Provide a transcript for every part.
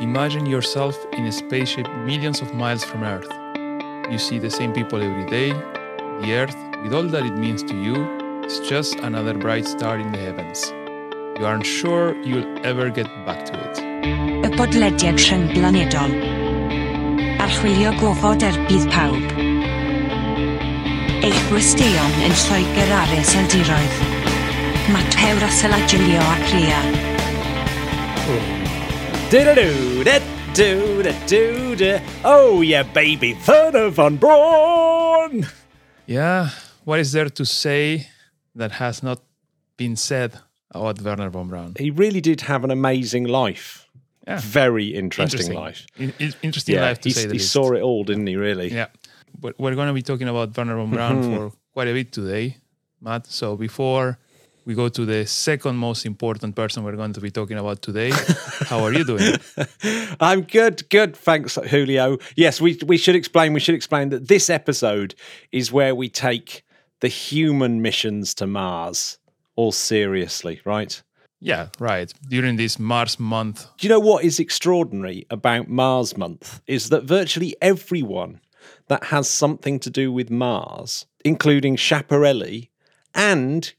Imagine yourself in a spaceship millions of miles from Earth. You see the same people every day. The Earth, with all that it means to you, is just another bright star in the heavens. You aren't sure you'll ever get back to it. Y bodlediad rhyngwladol. Archwilio gofod er bydd pawb. Eich gwesteion yn Lloegr ar Eseldiroedd. Matt Hewr a Selagilio ac. Oh, yeah, baby. Wernher von Braun. Yeah, what is there to say that has not been said about Wernher von Braun? He really did have an amazing life. Yeah. Very interesting, Interesting. life. In- in- interesting Yeah, life to he, say the he least. saw it all, didn't he, really? Yeah, but we're going to be talking about Wernher von Braun Mm-hmm. for quite a bit today, Matt. So before we go to the second most important person we're going to be talking about today, how are you doing? I'm good, good. Thanks, Julio. Yes, we we should explain. We should explain that this episode is where we take the human missions to Mars all seriously, right? Yeah, right. During this Mars month, Do you know what is extraordinary about Mars Month? Is that virtually everyone that has something to do with Mars, including Schiaparelli, and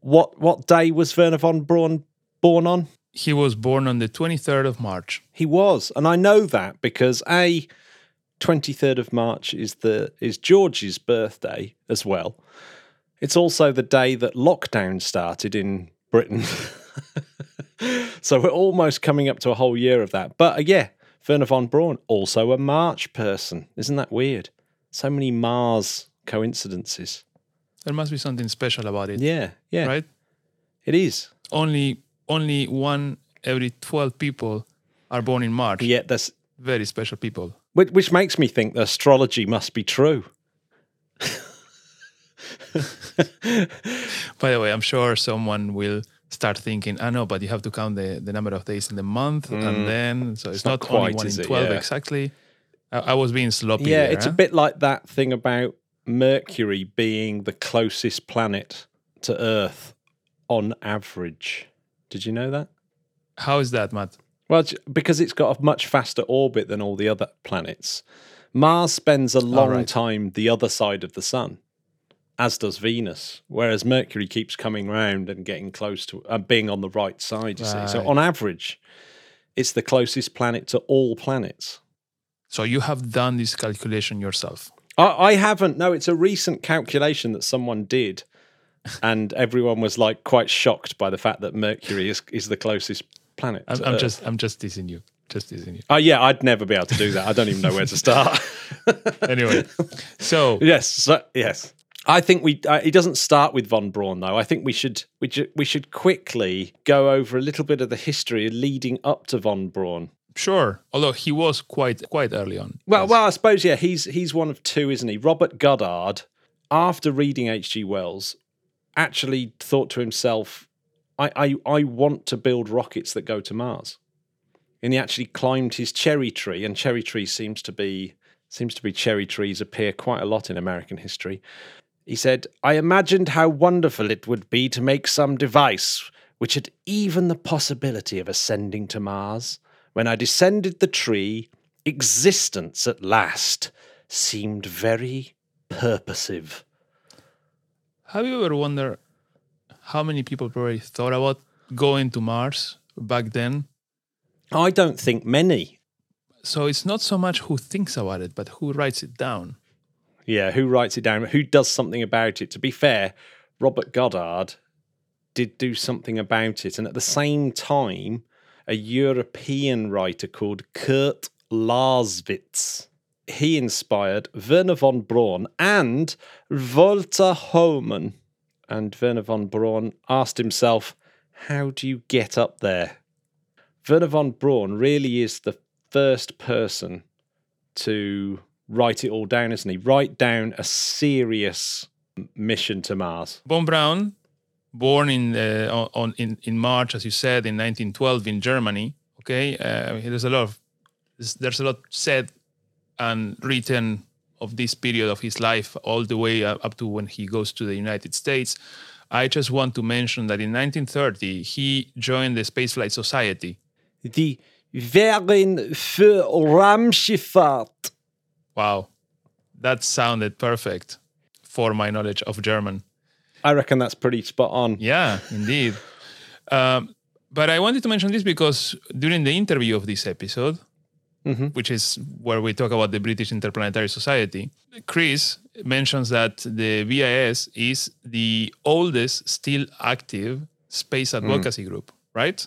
what what day was Wernher von Braun born on? he was born on the 23rd of March. He was, and I know that because a twenty third of March is the is George's birthday as well. It's also the day that lockdown started in Britain, so we're almost coming up to a whole year of that. But uh, yeah, Wernher von Braun also a March person. Isn't that weird? So many Mars coincidences. There must be something special about it, Yeah, yeah, right? it is. Only only one every 12 people are born in March. Yet there's Very special people. which, which makes me think that astrology must be true. By the way, I'm sure someone will start thinking, ah, I know, but you have to count the, the number of days in the month, and mm. then so it's, not not, only quite, one in 12 Yeah. exactly. I, I was being sloppy. Yeah, there, it's a bit like that thing about Mercury being the closest planet to Earth on average. Did you know that? How is that, Matt? Well, because it's got a much faster orbit than all the other planets. Mars spends a long right. time the other side of the sun, as does Venus, whereas Mercury keeps coming round and getting close to uh, being on the right side, you see. So, on average, it's the closest planet to all planets. So you have done this calculation yourself. I, I haven't. No, it's a recent calculation that someone did, and everyone was like quite shocked by the fact that Mercury is is the closest planet. I'm, I'm just I'm just teasing you. Just teasing you. Oh yeah, I'd never be able to do that. I don't even know where to start. Anyway, so yes, so, yes. I think we. Uh, he doesn't start with von Braun though. I think we should we ju- we should quickly go over a little bit of the history leading up to von Braun. Sure. Although he was quite quite early on. Well, Yes. well, I suppose yeah. He's he's one of two, isn't he? Robert Goddard, after reading H.G. Wells, actually thought to himself, I, I, I want to build rockets that go to Mars. And he actually climbed his cherry tree, and cherry tree seems to be seems to be cherry trees appear quite a lot in American history. He said, I imagined how wonderful it would be to make some device which had even the possibility of ascending to Mars. When I descended the tree, existence at last seemed very purposive. Have you ever wondered how many people probably thought about going to Mars back then? I don't think many. So it's not so much who thinks about it, but who writes it down. Yeah, who writes it down? Who does something about it? To be fair, Robert Goddard did do something about it. And at the same time, a European writer called Kurd Lasswitz, he inspired Wernher von Braun and Walter Hohmann. And Wernher von Braun asked himself, how do you get up there? Wernher von Braun really is the first person to write it all down, isn't he? Write down a serious mission to Mars. Von Braun, born in uh, on- in, in March, as you said, in 1912 in Germany. Okay, uh, there's a lot of there's, a lot said and written of this period of his life, all the way up to when he goes to the United States. I just want to mention that in 1930 he joined the Spaceflight Society. The Verein für Raumschifffahrt. Wow, that sounded perfect for my knowledge of German. I reckon that's pretty spot on. Yeah, indeed. Um, but I wanted to mention this because during the interview of this episode, which is where we talk about the British Interplanetary Society, Chris mentions that the BIS is the oldest still active space advocacy group, right?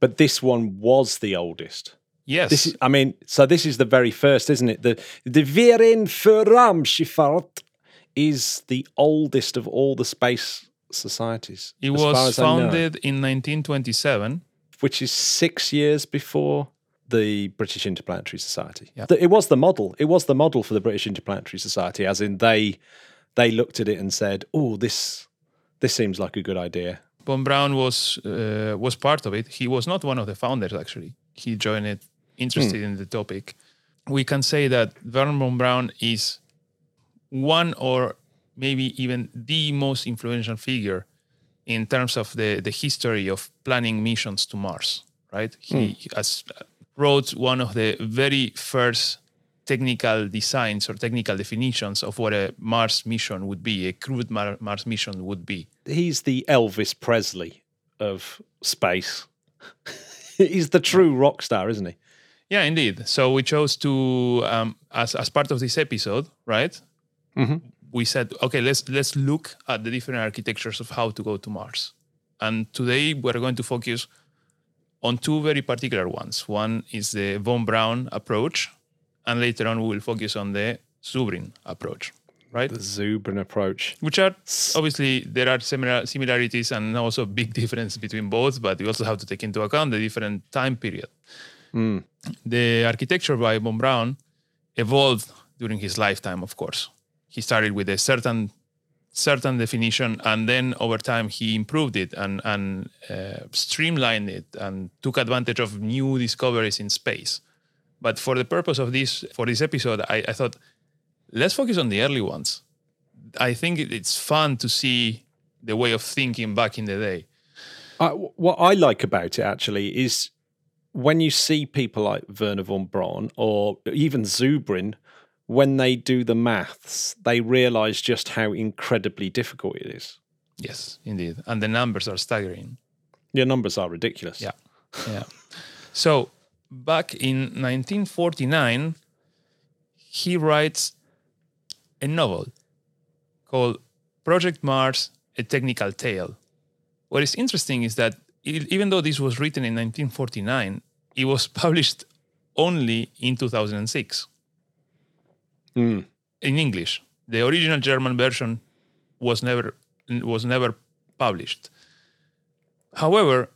But this one was the oldest. Yes. This is, I mean, so this is the very first, isn't it? The the Verein für Raumschifffahrt is the oldest of all the space societies. it was as I know, founded in 1927. which is six years before the British Interplanetary Society. Yeah. It was the model. It was the model for the British Interplanetary Society, as in they they looked at it and said, "Oh, this this seems like a good idea." Von Braun was uh, was part of it. He was not one of the founders actually. He joined it interested in the topic. We can say that Wernher von Braun is one or maybe even the most influential figure in terms of the, the history of planning missions to Mars, right? He has wrote one of the very first technical designs or technical definitions of what a Mars mission would be, a crewed Mar- Mars mission would be. He's the Elvis Presley of space. He's the true rock star, isn't he? Yeah, indeed. So we chose to, um, as as part of this episode, right? Mm-hmm. We said, okay, let's let's look at the different architectures of how to go to Mars. And today we're going to focus on two very particular ones. One is the von Braun approach, and later on we will focus on the Zubrin approach, right? The Zubrin approach. Which are obviously there are similar similarities and also big difference between both, but we also have to take into account the different time period mm. the architecture by von Braun evolved during his lifetime, of course. He started with a certain certain definition, and then over time he improved it and and uh, streamlined it and took advantage of new discoveries in space. But for the purpose of this for this episode, I, I thought let's focus on the early ones. I think it- it's fun to see the way of thinking back in the day. What I like about it actually is when you see people like Wernher von Braun or even Zubrin, when they do the maths, they realize just how incredibly difficult it is. Yes, indeed, and the numbers are staggering. Your numbers are ridiculous. Yeah. Yeah. So back in 1949, he writes a novel called Project Mars A Technical Tale. What is interesting is that e- even though this was written in 1949, it was published only in 2006 in English. The original German version was never was never published. However,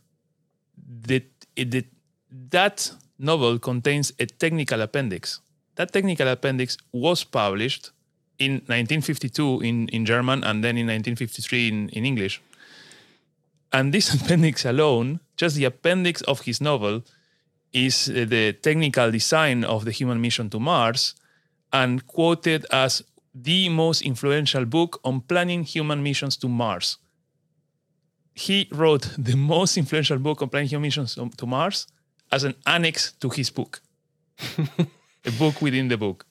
the, the, that novel contains a technical appendix. That technical appendix was published in 1952 in, in German and then in 1953 in, in English. And this appendix alone, just the appendix of his novel, is uh, the technical design of the human mission to Mars and quoted as the most influential book on planning human missions to Mars he wrote the most influential book on planning human missions to- Mars as an annex to his book, a book within the book.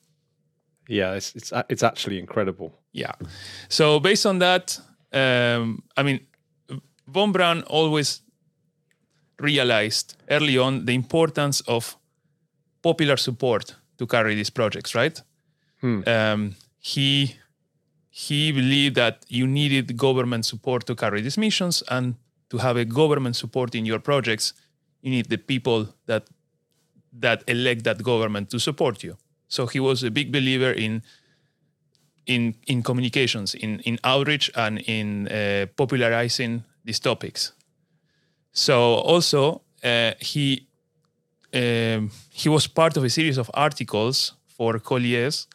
Yeah, it's it's it's actually incredible. Yeah. So based on that, um, I mean, von Braun always realized early on the importance of popular support to carry these projects. Right? Um, he he believed that you needed government support to carry these missions, and to have a government support in your projects, you need the people that that elect that government to support you. So he was a big believer in in in communications, in in outreach, and in uh, popularizing these topics. So also uh, he um, he was part of a series of articles for Collier's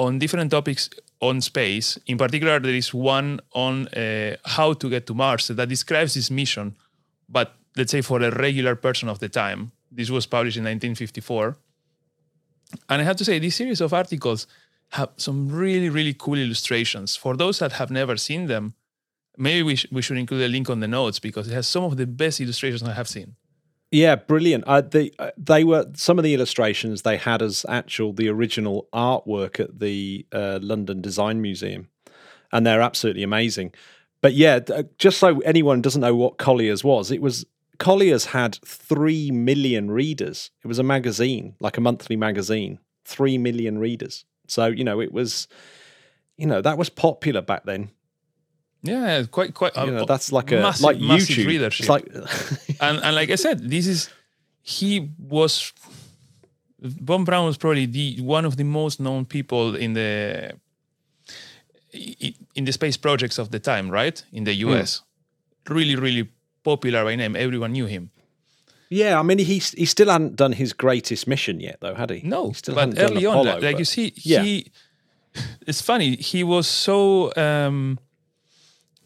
on different topics on space. In particular, there is one on uh, how to get to Mars that describes this mission, but let's say for a regular person of the time. This was published in 1954. And I have to say, this series of articles have some really, really cool illustrations. For those that have never seen them, maybe we, sh- we should include a link on the notes because it has some of the best illustrations I have seen. Yeah, brilliant. Uh, the, uh, they were some of the illustrations they had as actual the original artwork at the uh, London Design Museum, and they're absolutely amazing. But yeah, just so anyone doesn't know what Collier's was, it was Collier's had three million readers. It was a magazine, like a monthly magazine, three million readers. So you know, it was, you know, that was popular back then. Yeah, quite quite. You know, that's like a massive, like YouTube. readership. It's like and and like I said, this is he was Von Braun was probably the one of the most known people in the in the space projects of the time, right? In the US, really, really popular by name. Everyone knew him. Yeah, I mean, he he still hadn't done his greatest mission yet, though, had he? No, he still but hadn't done early on, Apollo, like, like but- you see, yeah. he. It's funny. He was so um,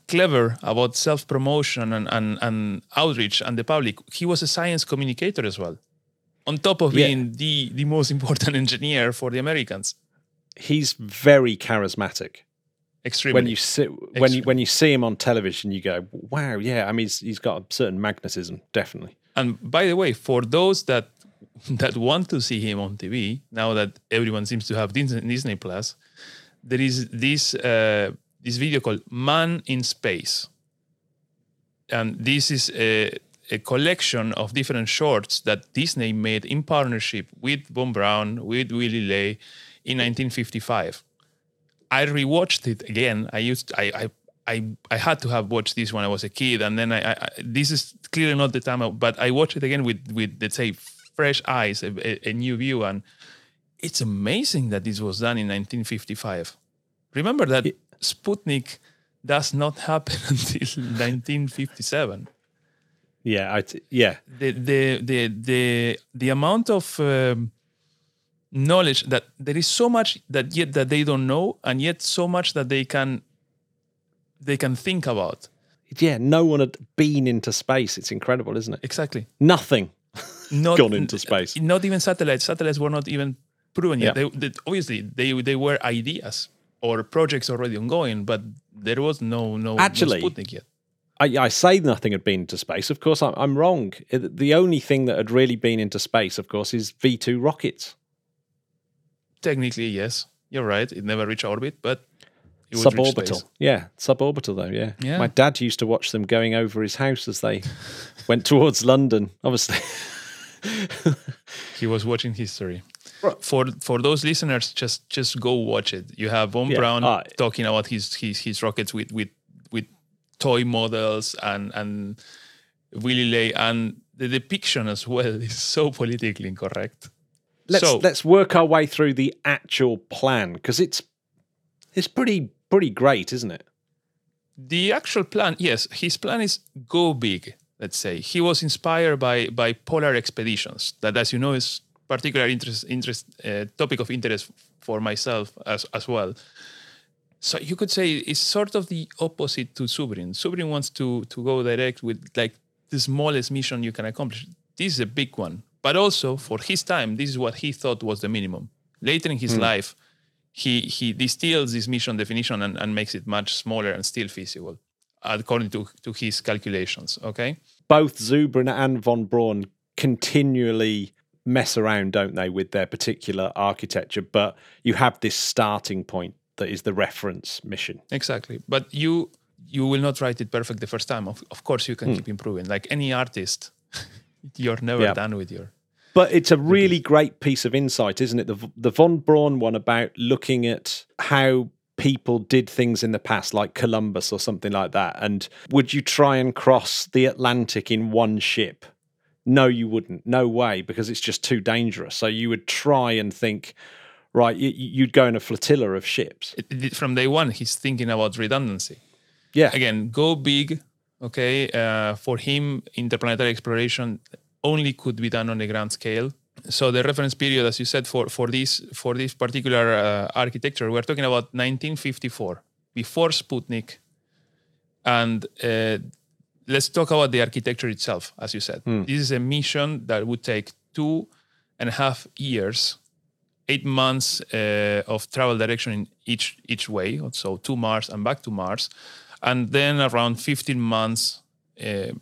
clever about self promotion and, and and outreach and the public. He was a science communicator as well, on top of Yeah. being the the most important engineer for the Americans. he's very charismatic. Extremely. When you sit when you when you see him on television, you go, "Wow, yeah." I mean, he's, he's got a certain magnetism, definitely. And by the way, for those that that want to see him on TV, now that everyone seems to have Disney, Disney Plus, there is this uh, this video called "Man in Space," and this is a, a collection of different shorts that Disney made in partnership with Von Braun, with Willy Ley, in 1955. I rewatched it again. I used I I I, I had to have watched this when I was a kid, and then I, I, this is clearly not the time, I- but I watched it again with with let's say fresh eyes, a, a, a new view, and it's amazing that this was done in 1955. Remember that Sputnik does not happen until 1957 Yeah, I t- yeah, the the the the the amount of um, knowledge that there is so much that yet that they don't know and yet so much that they can they can think about yeah. No one had been into space. It's incredible, isn't it? exactly Nothing. not Gone into space. not even satellites satellites were not even proven yet Yeah. they, they, obviously they they were ideas or projects already ongoing but there was no no, Actually- no Sputnik yet I, I say nothing had been into space. Of course, I'm, I'm wrong. The only thing that had really been into space, of course, is V two rockets. technically yes you're right it never reached orbit but it would reach Suborbital. space. Yeah, suborbital though. Yeah. Yeah. My dad used to watch them going over his house as they went towards London. Obviously. he was watching history. For for those listeners, just just go watch it. You have Von Yeah, Braun uh, talking about his his his rockets with with with toy models and and Willy Ley and the depiction as well is so politically incorrect. let's so let's work our way through the actual plan because it's it's pretty pretty great, isn't it? the actual plan, yes, his plan is go big. Let's say he was inspired by by polar expeditions. That, as you know, is particular interest interest uh, topic of interest for myself as as well. So you could say it's sort of the opposite to Zubrin. Zubrin wants to to go direct with like the smallest mission you can accomplish. This is a big one, but also for his time, this is what he thought was the minimum. Later in his life, he he distills this mission definition and, and makes it much smaller and still feasible, according to to his calculations. Okay. Both Zubrin and von Braun continually mess around, don't they, with their particular architecture? But you have this starting point that is the reference mission. Exactly. But you you will not write it perfect the first time. Of, of course, you can hmm. keep improving. Like any artist, you're never Yeah. done with your. But it's a mhm. really great piece of insight, isn't it? The the von Braun one about looking at how people did things in the past, like Columbus or something like that. And would you try and cross the Atlantic in one ship? No, you wouldn't. No way, because it's just too dangerous. So you would try and think, right? you- You'd go in a flotilla of ships. From day one, he's thinking about redundancy. Yeah, Again, go big. Okay. Uh, for him, interplanetary exploration only could be done on a grand scale. So the reference period, as you said, for for this for this particular uh, architecture, we're talking about 1954, before Sputnik, and uh, let's talk about the architecture itself. As you said, this is a mission that would take two and a half years, eight months uh, of travel direction in each each way. So to Mars and back to Mars, and then around 15 months uh,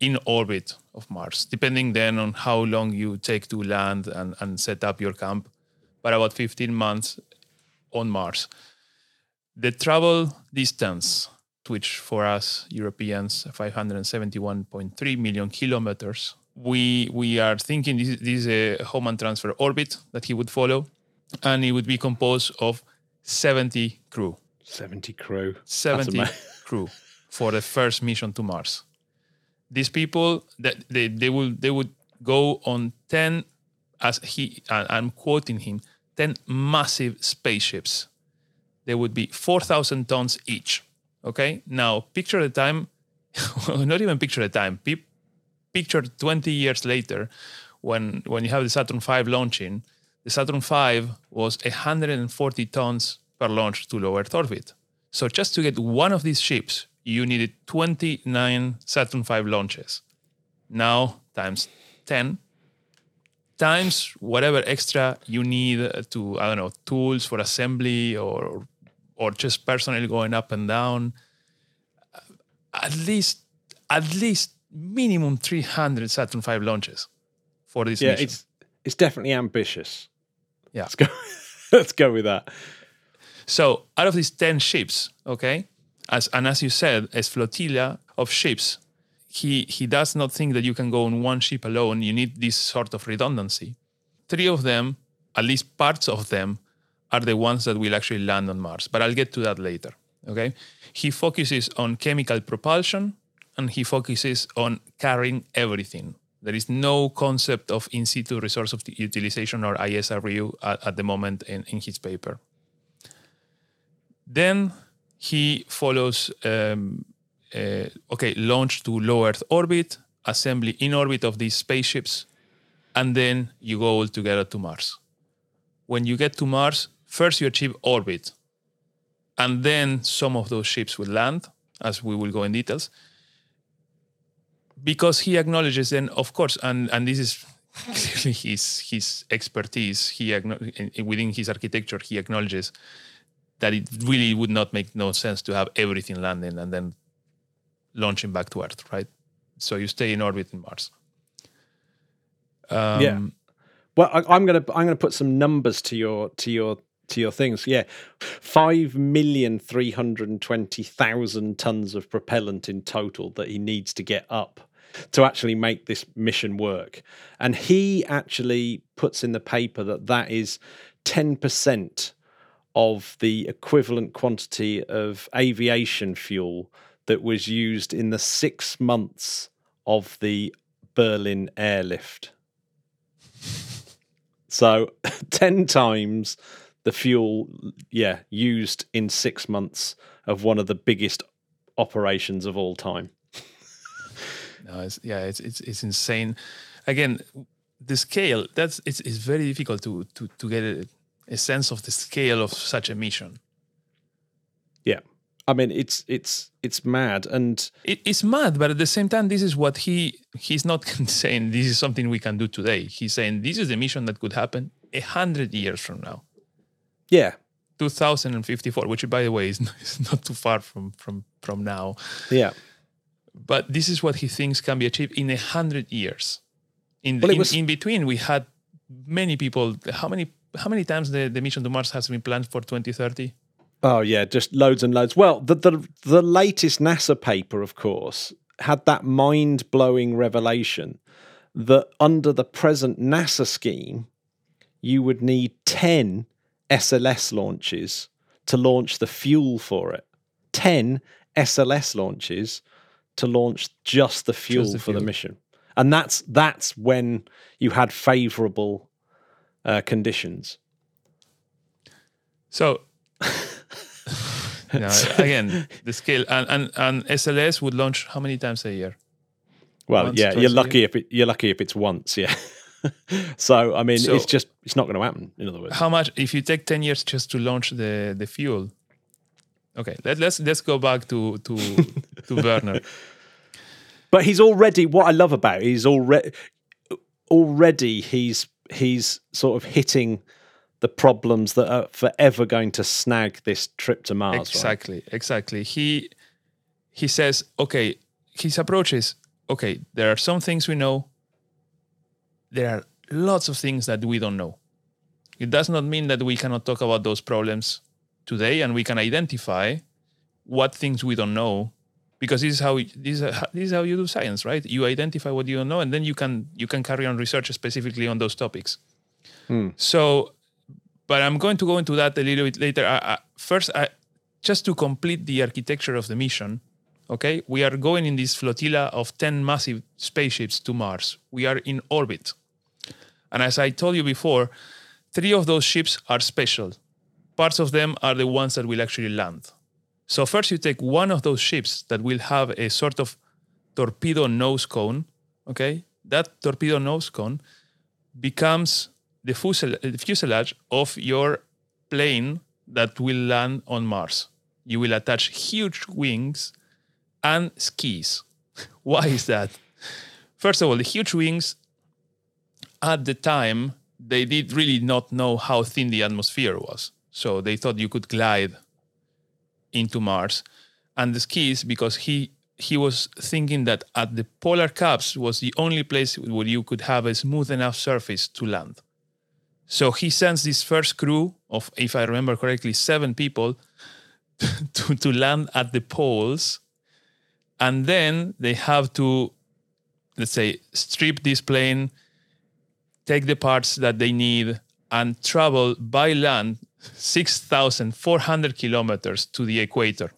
in orbit of Mars, depending then on how long you take to land and, and set up your camp, but about 15 months on Mars. The travel distance, which for us Europeans, 571.3 million kilometers, we we are thinking this, this is a Hohmann transfer orbit that he would follow, and it would be composed of 70 crew. 70 crew. 70 crew for the first mission to Mars. These people that they, they will they would go on 10 as he I'm quoting him 10 massive spaceships. They would be 4,000 tons each. Okay? Now picture the time not even picture the time. Pe- picture 20 years later when when you have the Saturn V launching, the Saturn V was 140 tons per launch to low Earth orbit. So just to get one of these ships, you needed 29 Saturn V launches. Now times 10 times whatever extra you need to I don't know tools for assembly or or just personnel going up and down. At least at least minimum 300 Saturn V launches for this Yeah, mission. it's it's definitely ambitious. Yeah. Let's go. Let's go with that. So out of these 10 ships, okay, as and as you said, a flotilla of ships, he he does not think that you can go on one ship alone. You need this sort of redundancy. Three of them, at least parts of them, are the ones that will actually land on Mars. But I'll get to that later. Okay. He focuses on chemical propulsion and he focuses on carrying everything. There is no concept of in situ resource utilization or ISRU at, at the moment in, in his paper. Then he follows, um, uh, okay, launch to low Earth orbit, assembly in orbit of these spaceships, and then you go all together to Mars. When you get to Mars, first you achieve orbit, and then some of those ships will land, as we will go in details. Because he acknowledges, then of course, and and this is clearly his his expertise. He within his architecture, he acknowledges that it really would not make no sense to have everything landing and then launching back to Earth, right? So you stay in orbit in Mars. Um, Yeah. Well, I, I'm gonna I'm gonna put some numbers to your to your to your things. Yeah, five million three hundred and twenty thousand tons of propellant in total that he needs to get up to actually make this mission work. And he actually puts in the paper that that is ten percent of the equivalent quantity of aviation fuel that was used in the six months of the Berlin airlift. So 10 times the fuel, yeah, used in six months of one of the biggest operations of all time. No, it's, yeah, it's, it's it's insane. Again, the scale that's it's, it's very difficult to to to get a, a sense of the scale of such a mission. Yeah. I mean, it's it's it's mad, and It, it's mad, but at the same time, this is what he he's not saying. This is something we can do today. He's saying this is a mission that could happen a hundred years from now, yeah, 2054, which by the way is, not too far from from from now. yeah. But this is what he thinks can be achieved in a hundred years. In, Well, in, was- in between, we had many people. How many how many times the, the mission to Mars has been planned for 2030? Oh yeah, just loads and loads. Well, the the the latest NASA paper, of course, had that mind blowing revelation that under the present NASA scheme, you would need ten SLS launches to launch the fuel for it. Ten SLS launches to launch just the fuel the for the mission, and that's that's when you had favourable uh, conditions. So, again, the scale and, and and SLS would launch how many times a year? Well, Once, yeah, you're lucky if it, you're lucky if it's once, yeah. so I mean, So- it's just it's not going to happen. In other words, How much if you take 10 years just to launch the the fuel? Okay, let, let's let's go back to to to Wernher. but he's already. What I love about it, he's already already he's he's sort of hitting the problems that are forever going to snag this trip to Mars. right? Exactly, exactly. He he says, okay, his approach is okay, there are some things we know. There are lots of things that we don't know. It does not mean that we cannot talk about those problems today and we can identify what things we don't know because this is how this is how, this is how you do science, right? You identify what you don't know and then you can you can carry on research specifically on those topics. Hmm. So, but I'm going to go into that a little bit later. I, I, first, I, just to complete the architecture of the mission, okay, we are going in this flotilla of 10 massive spaceships to Mars. We are in orbit. And as I told you before, three of those ships are special. Parts of them are the ones that will actually land. So, first, you take one of those ships that will have a sort of torpedo nose cone, okay? That torpedo nose cone becomes the fusel- the fuselage of your plane that will land on Mars. You will attach huge wings and skis. Why is that? First of all, the huge wings at the time they did really not know how thin the atmosphere was. So they thought you could glide into Mars. And the skis, because he he was thinking that at the polar caps was the only place where you could have a smooth enough surface to land. So he sends this first crew of, if I remember correctly, seven people to, to land at the poles. And then they have to, let's say, strip this plane, take the parts that they need, and travel by land 6,400 kilometers to the equator.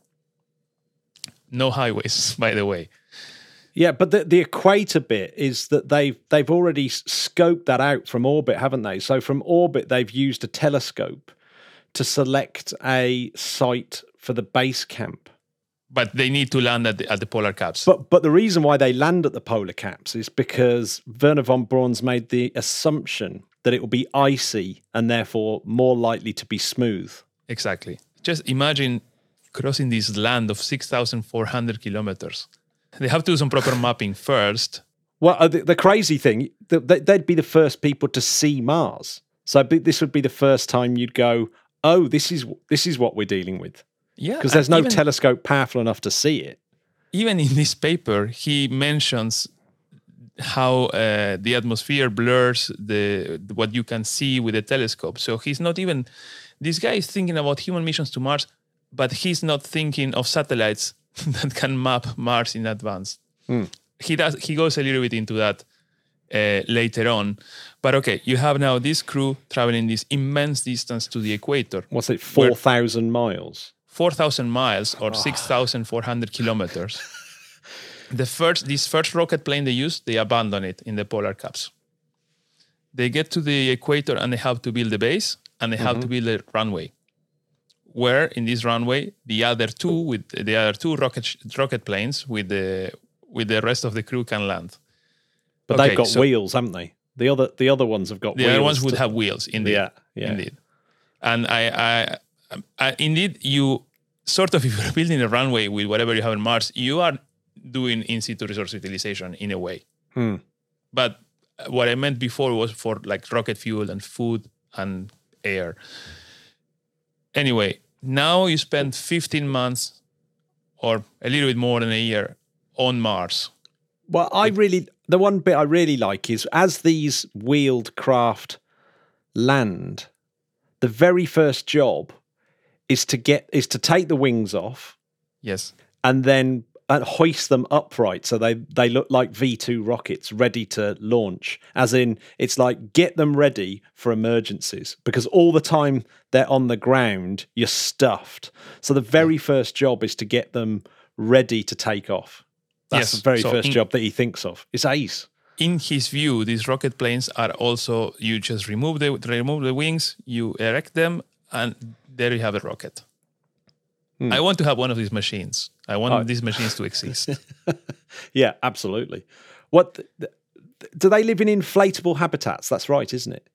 No highways, by the way. Yeah, but the, the equator bit is that they've they've already scoped that out from orbit, haven't they? So from orbit, they've used a telescope to select a site for the base camp. But they need to land at the, at the polar caps. But but the reason why they land at the polar caps is because Wernher von Braun's made the assumption that it will be icy and therefore more likely to be smooth. Exactly. Just imagine crossing this land of 6,400 kilometers. They have to do some proper mapping first. Well, uh, the, the crazy thing, th- th- they'd be the first people to see Mars. So this would be the first time you'd go, "Oh, this is this is what we're dealing with," Yeah. because there's no even, telescope powerful enough to see it. even in this paper, he mentions how uh, the atmosphere blurs the what you can see with a telescope. So he's not even this guy is thinking about human missions to Mars, but he's not thinking of satellites that can map Mars in advance. He does. He goes a little bit into that uh, later on. But okay, you have now this crew traveling this immense distance to the equator, What's it? Four thousand miles. 4,000 miles or ah. 6,400 kilometers. The first, this first rocket plane they used, they abandon it in the polar caps. They get to the equator and they have to build a base and they have to mm-hmm. build a runway. Where in this runway, the other two with the other two rocket sh- rocket planes with the with the rest of the crew can land. But Okay, they've got so- wheels, haven't they? The other the other ones have got The wheels. other ones would to- have wheels, indeed. Yeah, yeah. Indeed. And I, I, I, indeed, you sort of, if you're building a runway with whatever you have in Mars, you are doing in situ resource utilization in a way. Hmm. But what I meant before was for like rocket fuel and food and air. Anyway, now you spend 15 months or a little bit more than a year on Mars. Well, I really the one bit I really like is as these wheeled craft land, the very first job is to get is to take the wings off Yes. and then and hoist them upright so they they look like V2 rockets ready to launch. As in it's like get them ready for emergencies because all the time they're on the ground you're stuffed. So the very first job is to get them ready to take off. That's Yes, the very so first in- job that he thinks of. It's ace. In his view, these rocket planes are also you just remove the remove the wings, you erect them, and there you have a rocket. Hmm. I want to have one of these machines. I want these machines to exist. yeah absolutely what do they live in inflatable habitats that's right isn't it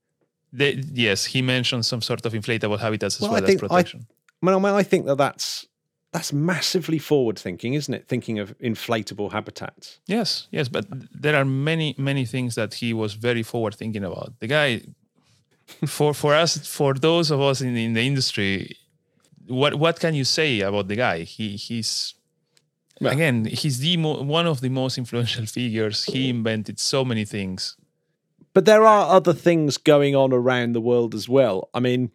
They, yes, he mentioned some sort of inflatable habitats as Well, well, I think as protection. I I mean, I think that that's that's massively forward thinking, isn't it? Thinking of inflatable habitats. Yes, yes, but there are many, many things that he was very forward thinking about. The guy, for for us, for those of us in, in the industry, what what can you say about the guy? He he's again, he's the mo- one of the most influential figures. He invented so many things. but there are other things going on around the world as well. I mean,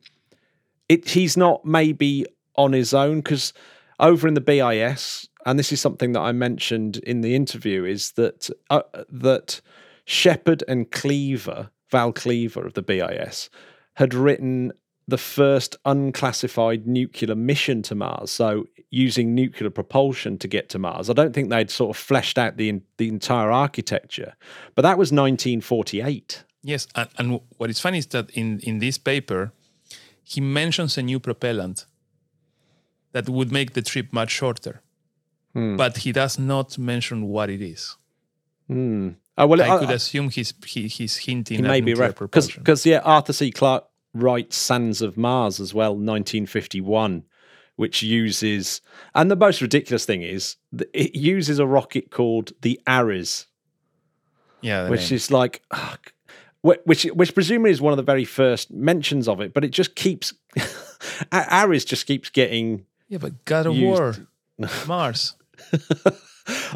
it he's not maybe on his own because over in the BIS, and this is something that I mentioned in the interview, is that uh, that Shepherd and Cleaver, Val Cleaver of the BIS, had written the first unclassified nuclear mission to Mars. So using nuclear propulsion to get to Mars. I don't think they'd sort of fleshed out the the entire architecture, but that was 1948. Yes, and, and what is funny is that in in this paper, he mentions a new propellant that would make the trip much shorter, hmm. but he does not mention what it is. Hmm. Oh well, I I- could I- assume he's he, he's hinting He at may be right because yeah, Arthur C. Clarke writes Sands of Mars as well, 1951, which uses and the most ridiculous thing is it uses a rocket called the Ares, yeah, which name. is like. wh- which, which presumably is one of the very first mentions of it, but it just keeps Ares just keeps getting. yeah, but God of used- War, Mars,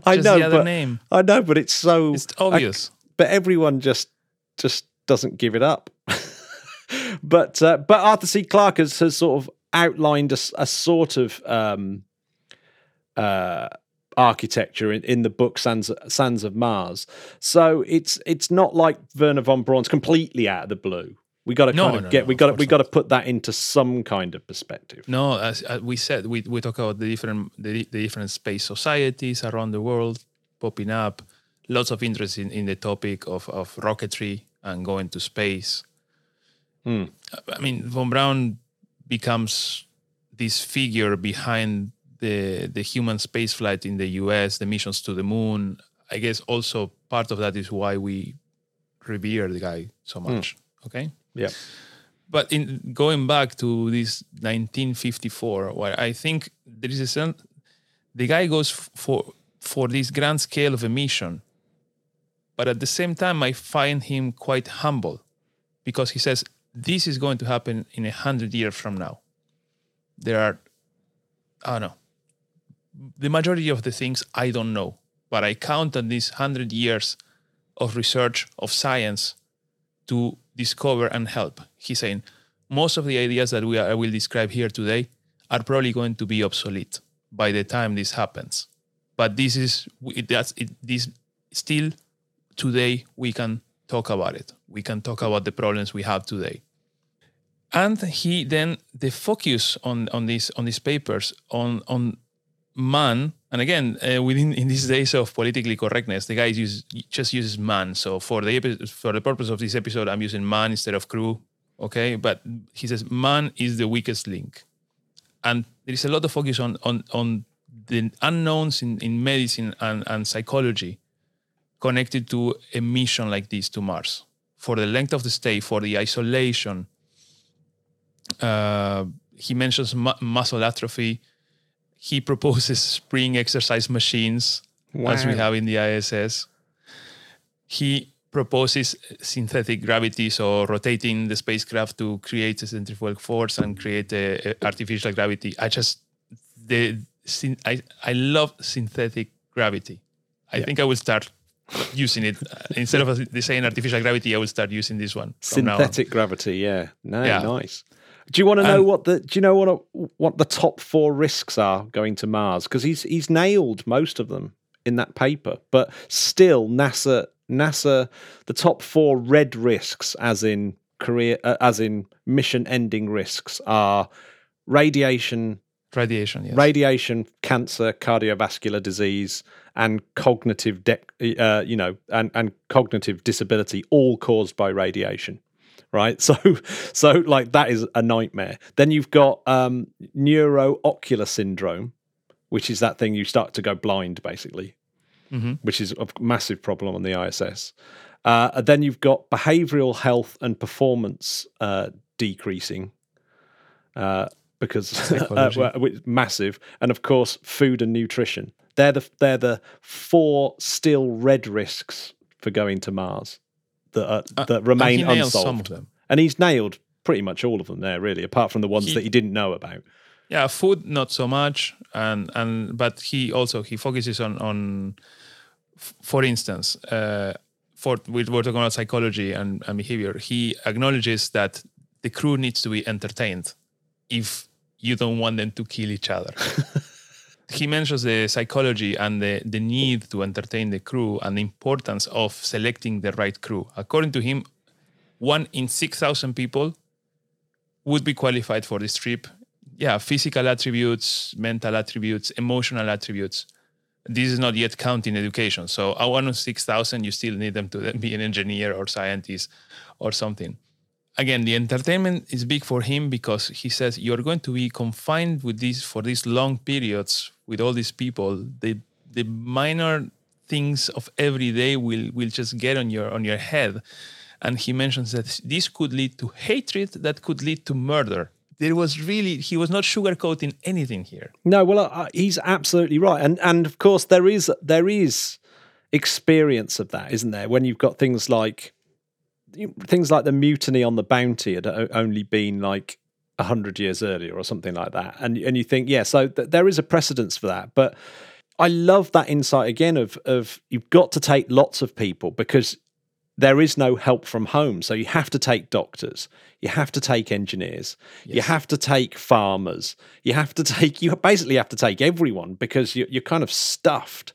I just know, the other but name. I know, but it's so It's obvious. but everyone just just doesn't give it up. but uh, but Arthur C. Clarke has, has sort of outlined a sort of um, uh, architecture in, in the book Sands, Sands of Mars. So it's it's not like Wernher von Braun's completely out of the blue. We got to No, kind of no, get no, we got to we got to put that into some kind of perspective. No, as, as we said, we we talk about the different the, the different space societies around the world popping up. Lots of interest in, in the topic of, of rocketry and going to space. Hmm. I mean, von Braun becomes this figure behind the the human space flight in the U.S., the missions to the moon. I guess also part of that is why we revere the guy so hmm. much. Okay. Yeah. But in going back to this 1954, where I think there is a sen- the guy goes for for this grand scale of a mission, but at the same time, I find him quite humble because he says this is going to happen in a hundred years from now. There are, I don't know, the majority of the things I don't know, but I count on these hundred years of research of science to discover and help. He's saying most of the ideas that we are, I will describe here today are probably going to be obsolete by the time this happens. But this is it, that's it, this still today we can talk about it. We can talk about the problems we have today. And he then the focus on on these on these papers on on man and again uh, within in these days of politically correctness the guy use, just uses man. So for the epi- for the purpose of this episode i'm using man instead of crew okay? But he says man is the weakest link. And there is a lot of focus on on on the unknowns in, in medicine and, and psychology connected to a mission like this to mars. For the length of the stay for the isolation uh, he mentions mu- muscle atrophy he proposes spring exercise machines as we have in the ISS. He proposes synthetic gravity, so rotating the spacecraft to create a centrifugal force and create a, a artificial gravity. I just the I I love synthetic gravity. I think I will start using it instead of saying artificial gravity. I will start using this one. from now on. Synthetic gravity, yeah. No, Yeah. nice. Do you want to know And- what the Do you know what what the top four risks are going to Mars? Because he's he's nailed most of them in that paper, but still, NASA NASA the top four red risks, as in career, uh, as in mission-ending risks, are radiation, Radiation, yes. radiation, cancer, cardiovascular disease, and cognitive, de- uh, you know, and, and cognitive disability, all caused by radiation. Right, so so like that is a nightmare. Then you've got um, neuroocular syndrome, which is that thing you start to go blind, basically, Mhm. which is a massive problem on the ISS. Uh, and then you've got behavioural health and performance uh, decreasing uh, because uh, massive, and of course, food and nutrition. They're the they're the four still red risks for going to Mars that are, Uh, And remain unsolved. some of them. And he's nailed pretty much all of them there, really, apart from the ones He- that he didn't know about. yeah, food not so much, and and but he also he focuses on on, for instance, uh, for we we're talking about psychology and, and behavior. He acknowledges that the crew needs to be entertained if you don't want them to kill each other. he mentions the psychology and the, the need to entertain the crew and the importance of selecting the right crew. According to him, one in 6,000 people would be qualified for this trip. Yeah, physical attributes, mental attributes, emotional attributes. This is not yet counting education. So, one of 6,000, you still need them to be an engineer or scientist or something again the entertainment is big for him because he says you're going to be confined with this for these long periods with all these people. The the minor things of every day will will just get on your on your head. And he mentions that this could lead to hatred that could lead to murder. There was really he was not sugarcoating anything here. No, well, uh, he's absolutely right, and and of course there is there is experience of that, isn't there? When you've got things like things like the mutiny on the Bounty had only been like a hundred years earlier or something like that, and and you think, yeah, so th- there is a precedence for that, but. I love that insight again of of you've got to take lots of people because there is no help from home. So you have to take doctors, you have to take engineers, you have to take farmers, you have to take you basically have to take everyone because you're, you're kind of stuffed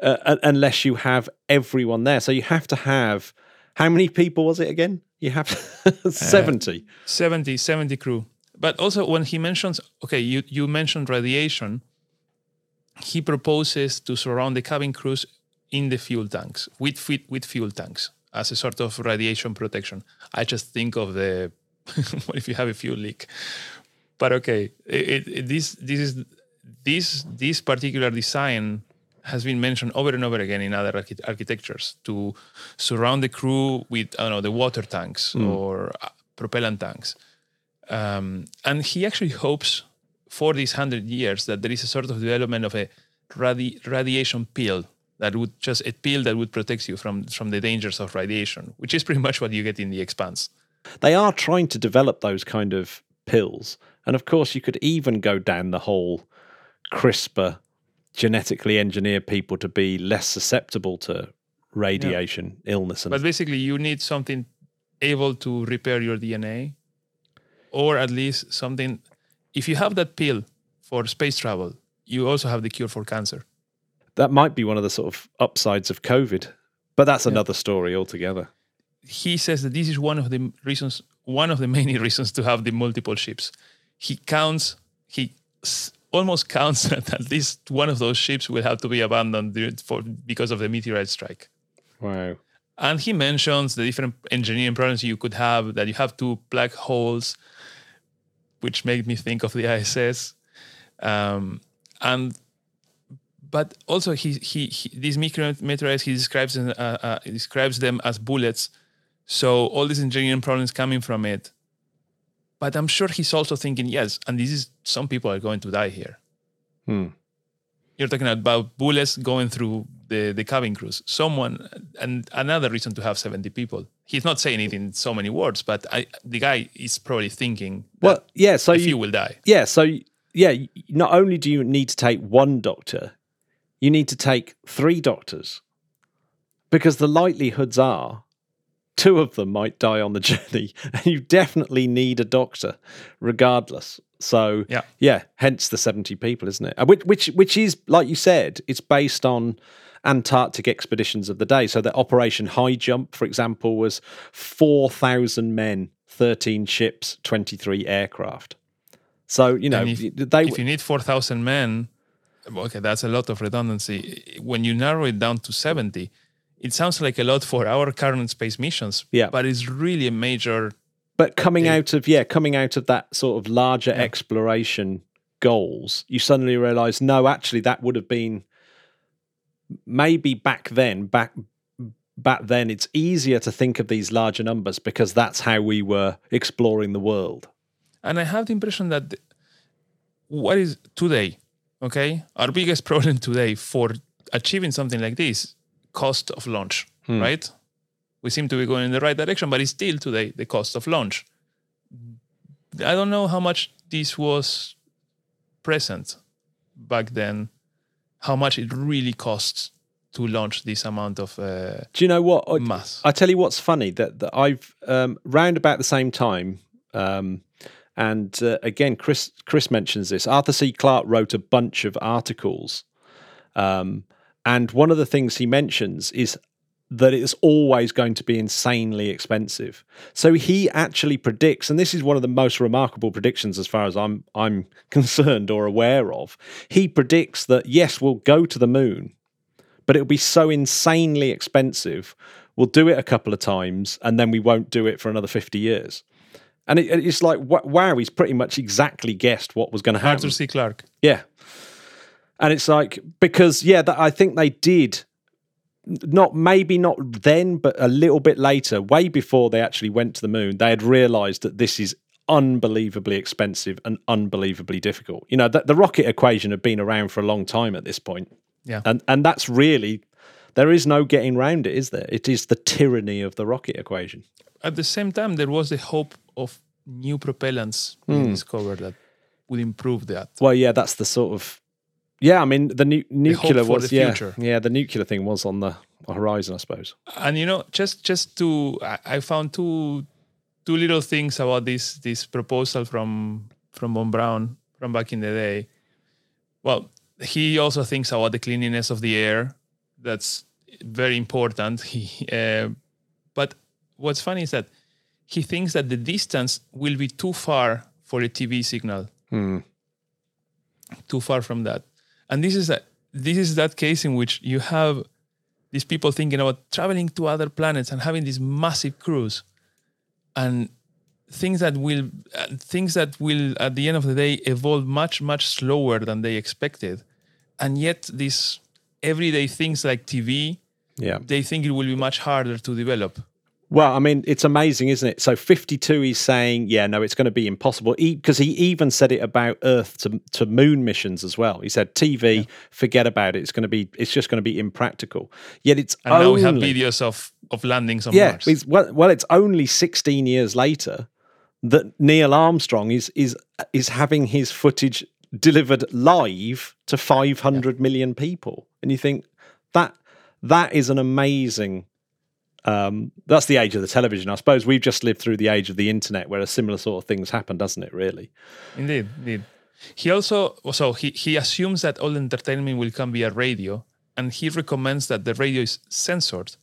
uh, unless you have everyone there. So you have to have how many people was it again? You have uh, seventy. 70 70 crew but also when he mentions okay you you mentioned radiation he proposes to surround the cabin crews in the fuel tanks with with fuel tanks as a sort of radiation protection i just think of the what if you have a fuel leak but okay it, it, this this is this this particular design has been mentioned over and over again in other archi- architectures to surround the crew with I don't know the water tanks or uh, propellant tanks. Um, and he actually hopes for these hundred years that there is a sort of development of a radi- radiation pill that would just a pill that would protect you from from the dangers of radiation, which is pretty much what you get in the expanse. They are trying to develop those kind of pills, and of course, you could even go down the whole CRISPR, genetically engineer people to be less susceptible to radiation, illness, and But basically, you need something able to repair your DNA, or at least something. If you have that pill for space travel, you also have the cure for cancer. that might be one of the sort of upsides of COVID. But that's another story altogether. he says that this is one of the reasons, one of the many reasons to have the multiple ships. He counts, he almost counts that at least one of those ships will have to be abandoned for because of the meteorite strike. Wow. And he mentions the different engineering problems you could have, that you have two black holes, which made me think of the ISS. Um, and but also he, he, he these meteorites he describes uh, uh, he describes them as bullets. So all these engineering problems coming from it. But I'm sure he's also thinking, yes, and this is some people are going to die here. Hmm. You're talking about bullets going through the, the cabin crews. Someone and another reason to have 70 people. He's not saying it in so many words, but I, the guy is probably thinking Well, yeah. So you, few will die. yeah. So yeah. Not only do you need to take one doctor, you need to take three doctors, because the likelihoods are two of them might die on the journey, and you definitely need a doctor, regardless. So Yeah. yeah. Hence the seventy people, isn't it? Uh, Which which which is like you said, it's based on. Antarctic expeditions of the day. So the Operation High Jump, for example, was 4,000 men, 13 ships, 23 aircraft. So, you know, if, they if you need 4,000 men, okay, that's a lot of redundancy. When you narrow it down to 70, it sounds like a lot for our current space missions. Yeah. But it's really a major. but coming Yeah. out of yeah, coming out of that sort of larger exploration goals, you suddenly realize no, actually that would have been maybe back then, back back then it's easier to think of these larger numbers because that's how we were exploring the world. And I have the impression that the- what is today, okay? Our biggest problem today for achieving something like this, cost of launch, right? We seem to be going in the right direction, but it's still today the cost of launch. I don't know how much this was present back then how much it really costs to launch this amount of uh, Do you know what? I- mass. I tell you what's funny that, that I've um, round about the same time, um, and uh, again, Chris Chris mentions this. Arthur C. Clarke wrote a bunch of articles, um, and one of the things he mentions is that it's always going to be insanely expensive. So he actually predicts, and this is one of the most remarkable predictions as far as I'm I'm concerned or aware of. He predicts that yes, we'll go to the moon, but it'll be so insanely expensive. We'll do it a couple of times, and then we won't do it for another fifty years. And it, it's like, wow, he's pretty much exactly guessed what was going to happen. Arthur C. Clarke. Yeah. And it's like because yeah, that I think they did not maybe not then, but a little bit later, way before they actually went to the moon, they had realized that this is unbelievably expensive and unbelievably difficult. You know, the, the rocket equation had been around for a long time at this point. Yeah. And and that's really there is no getting round it, is there? It is the tyranny of the rocket equation. At the same time, there was the hope of new propellants being hmm. discovered that would improve that. Well, yeah, that's the sort of yeah. I mean, the nu- nuclear was the yeah, future. yeah. The nuclear thing was on the horizon, I suppose. and you know just just to I, I found two two little things about this this proposal from from von braun from back in the day well he also thinks about the cleanliness of the air that's very important he uh, but what's funny is that he thinks that the distance will be too far for a tv signal too far from that and this is that this is that case in which you have these people thinking about traveling to other planets and having this massive cruise and things that will uh, things that will at the end of the day evolve much much slower than they expected. And yet these everyday things like tv Yeah. they think it will be much harder to develop Well, I mean, it's amazing, isn't it? So 52, he's saying, yeah, no, it's going to be impossible. Because he, even said it about Earth to, to moon missions as well. He said, TV, forget about it. It's going to be, it's just going to be impractical. Yet it's and only, now we have videos of of landings on yeah, mars it's, well, well, it's only 16 years later that Neil Armstrong is is is having his footage delivered live to 500 million people, and you think that that is an amazing. Um, that's the age of the television. I suppose we've just lived through the age of the internet, where a similar sort of things happen, doesn't it? Really? Indeed, indeed. He also so he, he assumes that all entertainment will come via radio, and he recommends that the radio is censored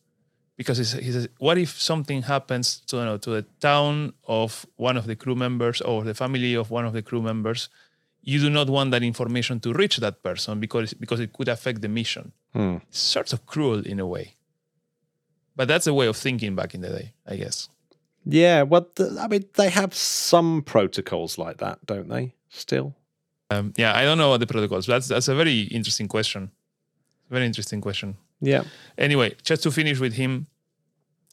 because he says, what if something happens to you know, to the town of one of the crew members or the family of one of the crew members? You do not want that information to reach that person because because it could affect the mission. It's sort of cruel in a way, but that's a way of thinking back in the day, I guess. Yeah. Well, th- I mean, they have some protocols like that, don't they? Still. Um, yeah, I don't know what the protocols. That's that's a very interesting question. Very interesting question. Yeah. Anyway, just to finish with him,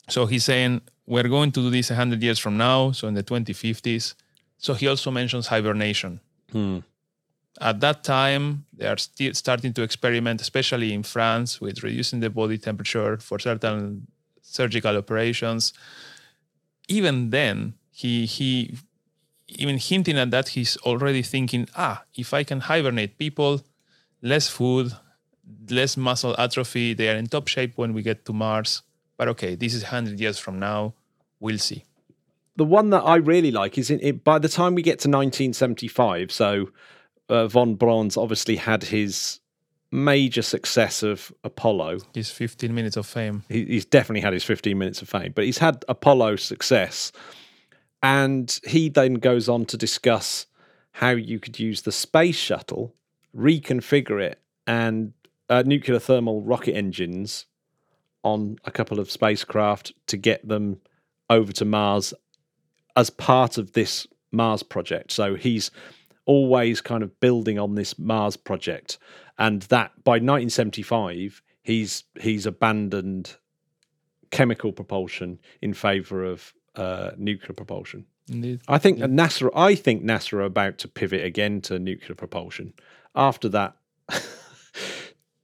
so he's saying we're going to do this 100 years from now, so in the 2050s. So he also mentions hibernation. Hmm. At that time, they are still starting to experiment, especially in France, with reducing the body temperature for certain surgical operations. Even then, he he even hinting at that, he's already thinking, ah, if I can hibernate people, less food, less muscle atrophy, they are in top shape when we get to Mars. But okay, this is 100 years from now. We'll see. the one that I really like is in it, by the time we get to 1975. So uh, von Braun's obviously had his major success of Apollo. His 15 minutes of fame. He, he's definitely had his 15 minutes of fame, but he's had Apollo success. And he then goes on to discuss how you could use the space shuttle, reconfigure it, and uh, nuclear thermal rocket engines on a couple of spacecraft to get them over to Mars as part of this Mars project. So he's always kind of building on this Mars project, and that by 1975 he's he's abandoned chemical propulsion in favor of uh, nuclear propulsion. Indeed. I think NASA. I think NASA are about to pivot again to nuclear propulsion after that.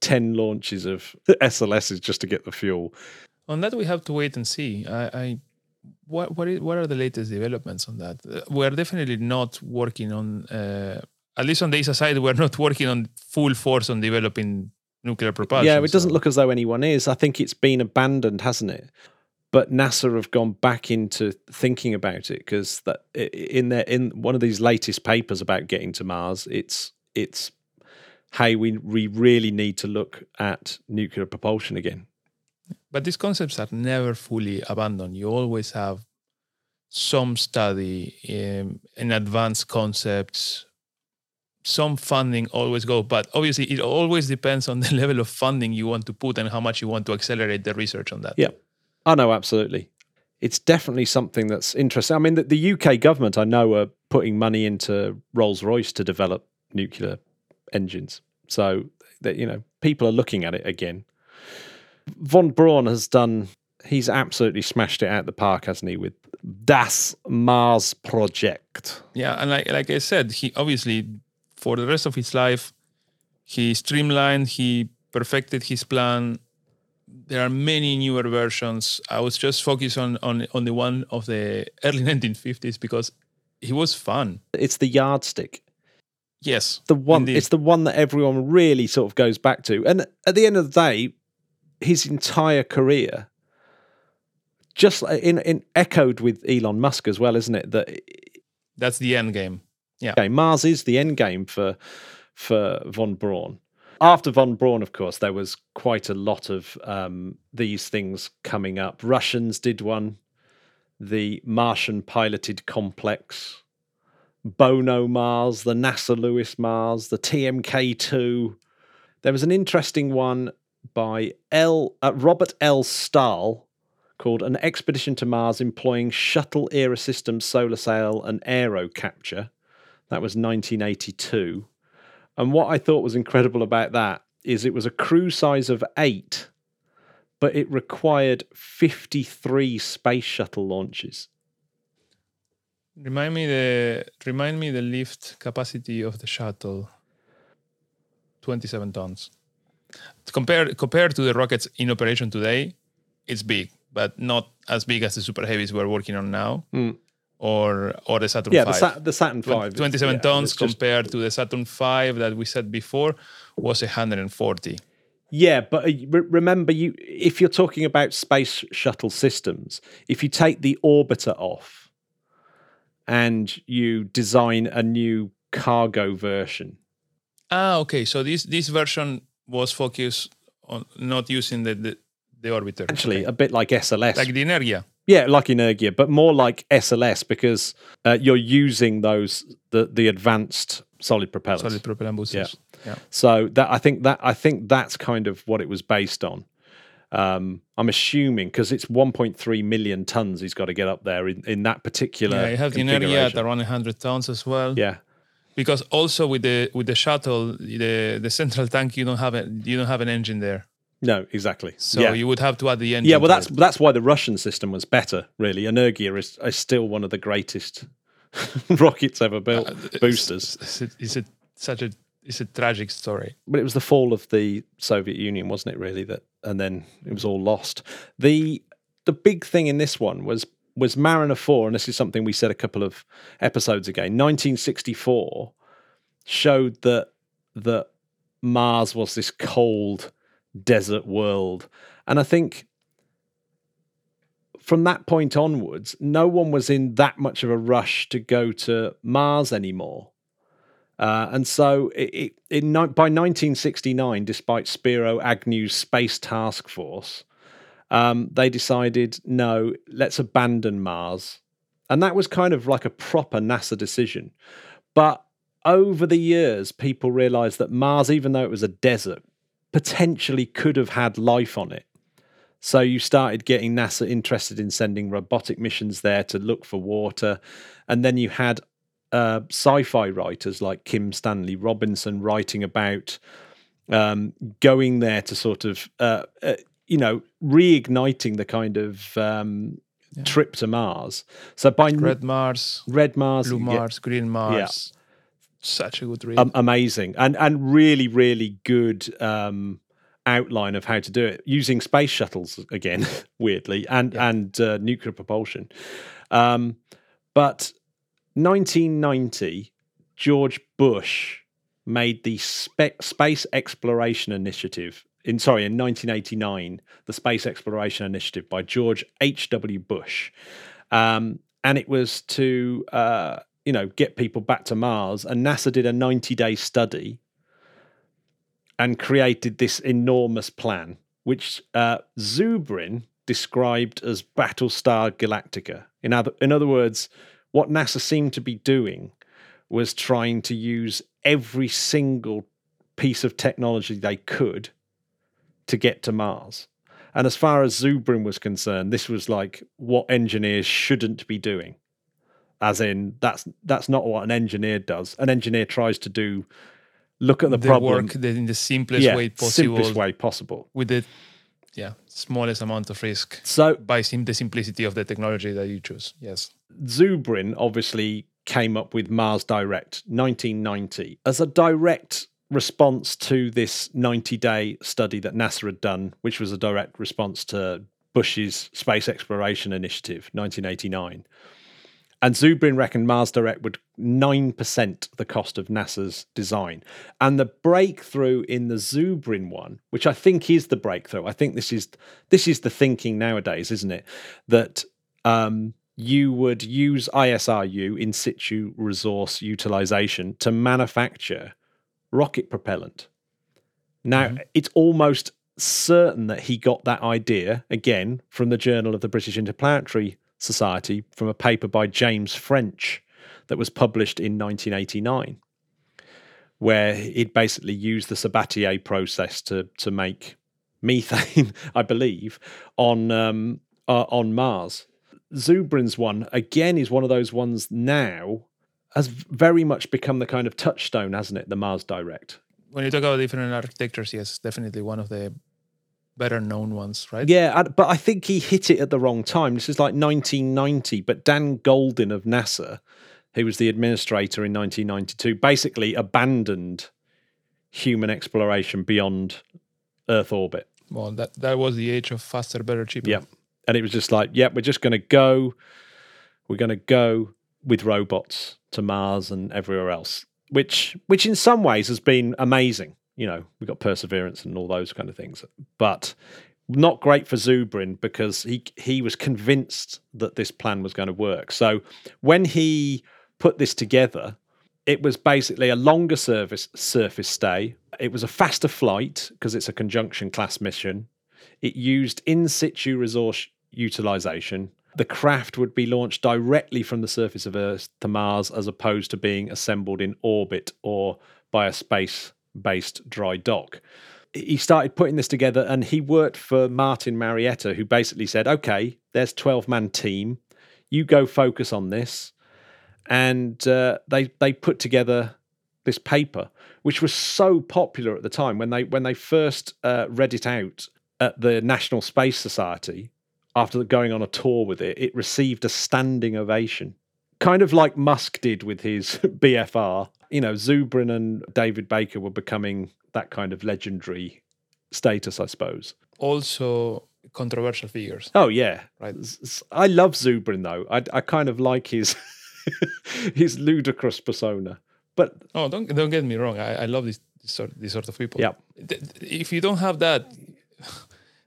10 launches of SLSs just to get the fuel. On that, we have to wait and see. I, I what what, is, what are the latest developments on that? Uh, We're definitely not working on uh, at least on the ESA side, we're not working on full force on developing nuclear propulsion. Yeah, it doesn't look as though anyone is. I think it's been abandoned, hasn't it? But NASA have gone back into thinking about it because that in their in one of these latest papers about getting to Mars, it's it's hey, we we really need to look at nuclear propulsion again. But these concepts are never fully abandoned. You always have some study in, in advanced concepts. Some funding always go, but obviously it always depends on the level of funding you want to put and how much you want to accelerate the research on that. Yeah. I know, absolutely. It's definitely something that's interesting. I mean, the, the UK government, I know, are putting money into Rolls Royce to develop nuclear engines. So that you know, people are looking at it again. Von Braun has done. He's absolutely smashed it out the park, hasn't he? With Das Mars Project. Yeah, and like like I said, he obviously for the rest of his life, he streamlined, he perfected his plan. There are many newer versions. I was just focused on on on the one of the early 1950s because he was fun. It's the yardstick. Yes, the one indeed. it's the one that everyone really sort of goes back to and at the end of the day his entire career just in, in echoed with Elon Musk as well isn't it that that's the end game. Yeah, okay, Mars is the end game for for von Braun after von Braun of course there was quite a lot of um, these things coming up Russians did one the Martian piloted complex Bono Mars, the NASA Lewis Mars, the TMK 2. There was an interesting one by L. Uh, Robert L. Staehle called An Expedition to Mars Employing Shuttle Era Systems, Solar Sail, and Aero Capture. That was 1982. And what I thought was incredible about that is it was a crew size of eight, but it required 53 space shuttle launches. remind me the remind me the lift capacity of the shuttle. Twenty-seven tons. Compared compared to the rockets in operation today, it's big, but not as big as the super heavies we're working on now, Mm. Or or the Saturn Yeah, V. the, Sat- the Saturn Twen- V. 27 yeah, tons it's just- compared to the Saturn 5 that we said before was 140. Yeah, but uh, remember, you if you're talking about space shuttle systems, if you take the orbiter off and you design a new cargo version, Ah, okay. So this this version was focused on not using the the, the orbiter. actually Okay. a bit like SLS, like the Energia. Yeah, like Energia, but more like SLS because uh, you're using those the the advanced solid propellers. solid propellant boosters. Yeah. So that I think that I think that's kind of what it was based on. Um, I'm assuming because it's 1.3 million tons he's got to get up there in, in that particular. Yeah, you have the Energia at around 100 tons as well. Yeah, Because also with the with the shuttle, the the central tank you don't have a, you don't have an engine there, no, exactly. so yeah. you would have to add the engine. yeah, well, that's it. that's why the Russian system was better. Really, Energia is, is still one of the greatest rockets ever built, Uh, boosters. It's, it's, it's a such a it's a tragic story. But it was the fall of the Soviet Union, wasn't it? Really, that and then it was all lost. the The big thing in this one was was Mariner Four, and this is something we said a couple of episodes ago. 1964 showed that that Mars was this cold desert world, and I think from that point onwards, no one was in that much of a rush to go to Mars anymore. Uh, and so, it, it, in, by 1969, despite Spiro Agnew's Space Task Force, um, they decided no, let's abandon Mars. And that was kind of like a proper NASA decision. But over the years, people realized that Mars, even though it was a desert, potentially could have had life on it. So you started getting NASA interested in sending robotic missions there to look for water. And then you had uh, sci-fi writers like Kim Stanley Robinson writing about um, going there to sort of, uh, uh, you know, reigniting the kind of um, trip to Mars. So by Red Mars, Red Mars, Blue yeah, Mars, Green Mars. Such a good read. am- amazing and and really really good um, outline of how to do it using space shuttles again, weirdly, and and uh, nuclear propulsion. Um, but 1990, George Bush made the Spe- Space Exploration Initiative in sorry in 1989, the Space Exploration Initiative by George H. W. Bush, um, and it was to uh, you know get people back to Mars. And NASA did a 90 day study and created this enormous plan, which uh, Zubrin described as Battlestar Galactica. In other, in other words, what NASA seemed to be doing was trying to use every single piece of technology they could to get to Mars. And as far as Zubrin was concerned, this was like what engineers shouldn't be doing. As in, that's that's not what an engineer does. An engineer tries to do look at the, the problem work in the simplest yeah, way possible simplest way possible. with the yeah smallest amount of risk So by sim- the simplicity of the technology that you choose. Yes. Zubrin obviously came up with Mars Direct 1990 as a direct response to this 90 day study that NASA had done, which was a direct response to Bush's Space Exploration Initiative 1989. And Zubrin reckoned Mars Direct would 9% the cost of NASA's design. And the breakthrough in the Zubrin one, which I think is the breakthrough, I think this is this is the thinking nowadays, isn't it? That um, you would use ISRU in situ resource utilization to manufacture rocket propellant. Now, it's almost certain that he got that idea again from the Journal of the British Interplanetary Society from a paper by James French that was published in 1989, where it basically used the Sabatier process to to make methane, I believe, on um, uh, on Mars. Zubrin's one again is one of those ones now has very much become the kind of touchstone, hasn't it? The Mars Direct. When you talk about different architectures, yes, definitely one of the better known ones, right? Yeah, but I think he hit it at the wrong time. This is like 1990, but Dan Goldin of NASA, who was the administrator in 1992, basically abandoned human exploration beyond Earth orbit. Well, that that was the age of faster, better, cheaper. Yep. And it was just like, yeah, we're just going to go. We're going to go with robots to Mars and everywhere else, which which in some ways has been amazing. You know, we've got perseverance and all those kind of things, but not great for Zubrin because he he was convinced that this plan was going to work. So when he put this together, it was basically a longer service surface stay. It was a faster flight because it's a conjunction class mission. It used in situ resource utilization. The craft would be launched directly from the surface of Earth to Mars as opposed to being assembled in orbit or by a space based dry dock. He started putting this together and he worked for Martin Marietta, who basically said, okay, there's 12 man team. You go focus on this. And uh, they, they put together this paper, which was so popular at the time when they when they first uh, read it out at the National Space Society after going on a tour with it. It received a standing ovation, kind of like Musk did with his BFR. You know, Zubrin and David Baker were becoming that kind of legendary status, I suppose. Also controversial figures. Oh yeah, Right. I love Zubrin though. I I kind of like his his ludicrous persona. But Oh, don't don't get me wrong. I, I love this, this sort these sort of people. Th- If you don't have that,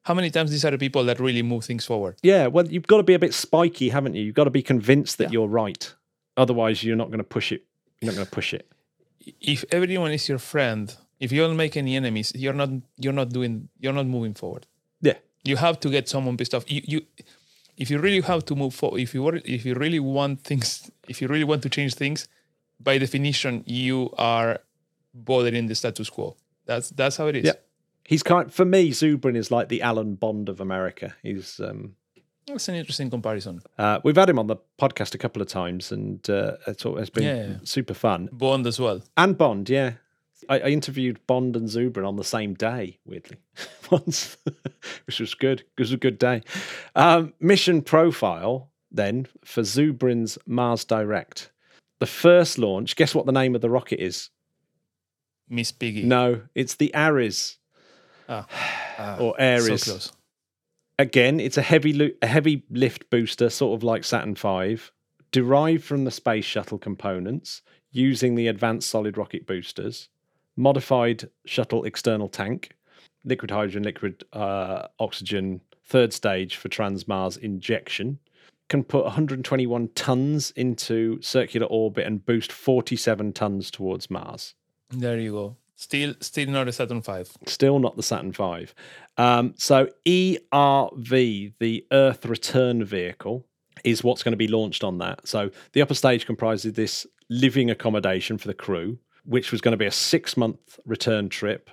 how many times these are the people that really move things forward? yeah, well, you've got to be a bit spiky, haven't you? You've got to be convinced that Yeah. you're right. Otherwise, you're not going to push it. You're not going to push it. If everyone is your friend, if you don't make any enemies, you're not you're not doing you're not moving forward. Yeah. You have to get someone pissed off. You, you if you really have to move forward, if you were, if you really want things, if you really want to change things, by definition, you are bothering the status quo. That's that's how it is. Yeah. He's kind for me. Zubrin is like the Alan Bond of America. He's um, That's an interesting comparison. uh, we've had him on the podcast a couple of times, and uh, it's, it's been Yeah. super fun. Bond as well. And Bond, yeah. I, I interviewed Bond and Zubrin on the same day, weirdly, once, which was good. It was a good day. Um, mission profile then for Zubrin's Mars Direct. The first launch. Guess what the name of the rocket is? Miss Piggy. No, it's the Ares Ah, ah, or Ares. So close. Again, it's a heavy lo- a heavy lift booster, sort of like Saturn V. derived from the space shuttle components using the advanced solid rocket boosters, modified shuttle external tank, liquid hydrogen, liquid uh, oxygen, third stage for Transmars injection, can put 121 tons into circular orbit and boost 47 tons towards Mars. There you go. Still, still not a Saturn V. Still not the Saturn V. Um, so ERV, the Earth Return Vehicle, is what's going to be launched on that. So the upper stage comprises this living accommodation for the crew, which was going to be a six month return trip.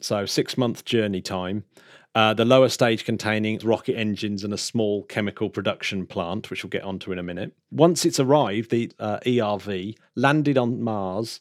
So six month journey time. Uh, the lower stage containing rocket engines and a small chemical production plant, which we'll get onto in a minute. Once it's arrived, the uh, ERV landed on Mars.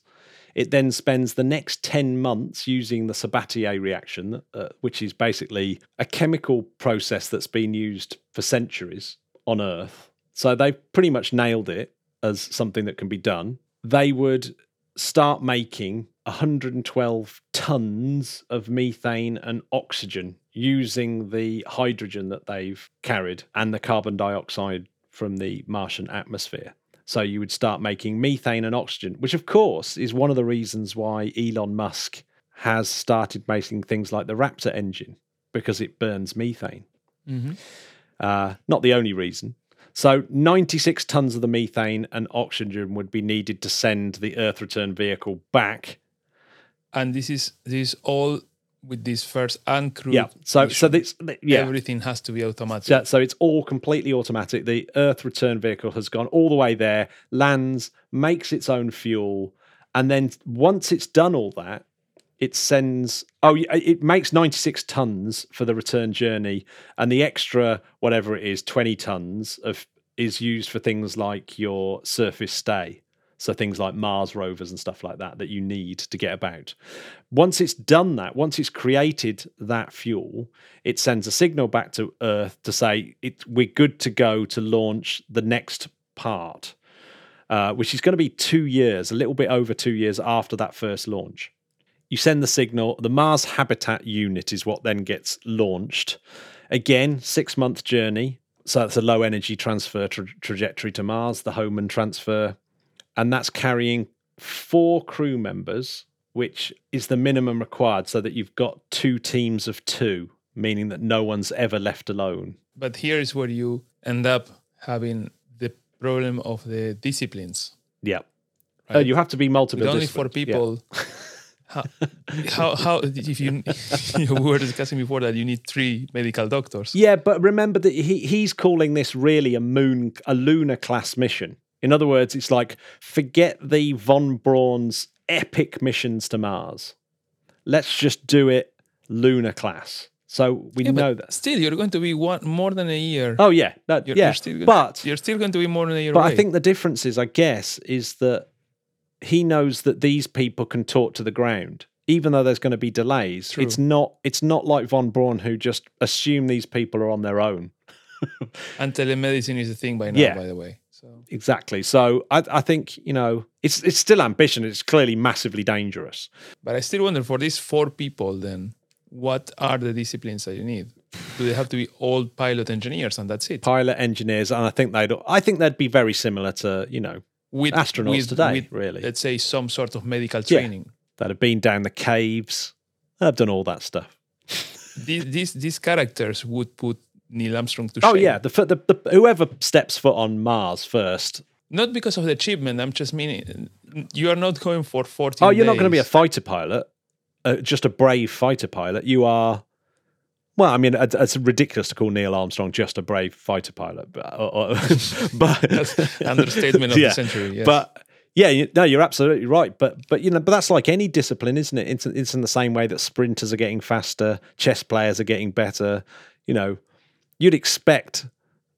It then spends the next 10 months using the Sabatier reaction, uh, which is basically a chemical process that's been used for centuries on Earth. So they've pretty much nailed it as something that can be done. They would start making 112 tons of methane and oxygen using the hydrogen that they've carried and the carbon dioxide from the Martian atmosphere. So you would start making methane and oxygen, which of course is one of the reasons why Elon Musk has started making things like the Raptor engine because it burns methane. Mm-hmm. Uh, not the only reason. So 96 tons of the methane and oxygen would be needed to send the Earth return vehicle back. And this is this is all with this first uncrewed. Yeah. So so this yeah. everything has to be automatic. So, so it's all completely automatic. The Earth return vehicle has gone all the way there, lands, makes its own fuel, and then once it's done all that, it sends. Oh, it makes ninety six tons for the return journey, and the extra whatever it is, twenty tons of is used for things like your surface stay. So things like Mars rovers and stuff like that that you need to get about. Once it's done that, once it's created that fuel, it sends a signal back to Earth to say it, we're good to go to launch the next part, uh, which is going to be two years, a little bit over two years after that first launch. You send the signal. The Mars Habitat Unit is what then gets launched. Again, six month journey. So that's a low energy transfer tra- trajectory to Mars, the Hohmann transfer and that's carrying four crew members, which is the minimum required, so that you've got two teams of two, meaning that no one's ever left alone. But here is where you end up having the problem of the disciplines. Yeah. Uh, Right. you have to be multiple. With only four disciplines. Yeah. people. How, how how if you we were discussing before that you need three medical doctors. Yeah, but remember that he he's calling this really a moon a lunar class mission. In other words, it's like forget the von Braun's epic missions to Mars. Let's just do it lunar class. So we Yeah, know that. Still, you're going to be one more than a year. Oh yeah, that, You're, yeah. you're still, but you're still going to be more than a year But away. I think the difference is, I guess, is that he knows that these people can talk to the ground, even though there's going to be delays. True. It's not. It's not like von Braun who just assume these people are on their own. and telemedicine is a thing by now, Yeah. by the way. So Exactly. So I, I think you know it's it's still ambition. It's clearly massively dangerous. But I still wonder for these four people, then what are the disciplines that you need? Do they have to be all pilot engineers and that's it? Pilot engineers, and I think they'd. I think they'd be very similar to you know With astronauts today, really. Let's say some sort of medical Yeah. training. that have been down the caves. They've done all that stuff. these, these these characters would put Neil Armstrong to Oh shame. yeah, the, the, the whoever steps foot on Mars first Not because of the achievement. I'm just meaning you are not going for 14 Oh, you're not going to be a fighter pilot, uh, just a brave fighter pilot. You are. Well, I mean, it's ridiculous to call Neil Armstrong just a brave fighter pilot, but, or- or- but That's understatement of Yeah, the century. Yes. But yeah, you, no, you're absolutely right. But but you know, but that's like any discipline, isn't it? It's, it's in the same way that sprinters are getting faster, chess players are getting better. You know, you'd expect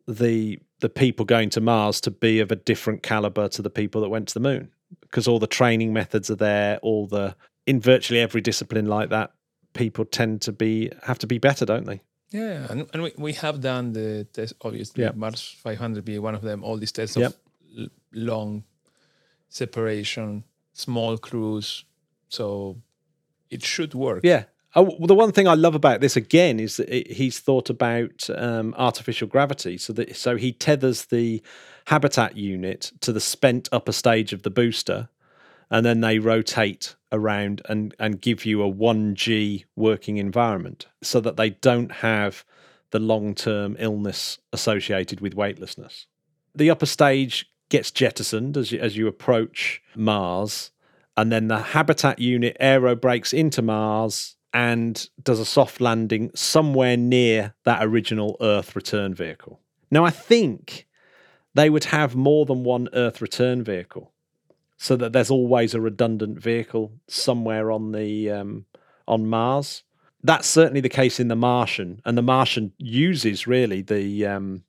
the the people going to Mars to be of a different caliber to the people that went to the moon because all the training methods are there. All the in virtually every discipline like that, people tend to be have to be better, don't they? Yeah, and, and we, we have done the test, obviously, Yeah. Mars 500 be one of them, all these tests Yep. of l- long separation, small crews. So it should work. Yeah. Oh, well, the one thing I love about this again is that it, he's thought about um, artificial gravity, so that so he tethers the habitat unit to the spent upper stage of the booster, and then they rotate around and, and give you a 1G working environment so that they don't have the long term illness associated with weightlessness. The upper stage gets jettisoned as you, as you approach Mars, and then the habitat unit aero brakes into Mars and does a soft landing somewhere near that original Earth return vehicle. Now, I think they would have more than one Earth return vehicle so that there's always a redundant vehicle somewhere on the um, on Mars. That's certainly the case in the Martian, and the Martian uses really the um,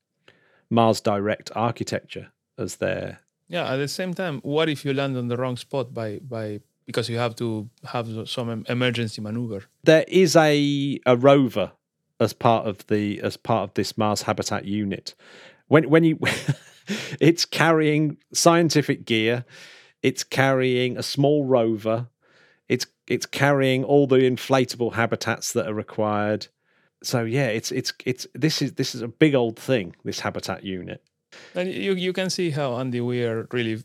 Mars Direct architecture as their Yeah. At the same time, what if you land on the wrong spot by by because you have to have some emergency maneuver? there is a a rover as part of the as part of this Mars habitat unit. When when you it's carrying scientific gear, it's carrying a small rover, it's it's carrying all the inflatable habitats that are required. So yeah, it's it's it's this is this is a big old thing, this habitat unit. And you you can see how Andy Weir really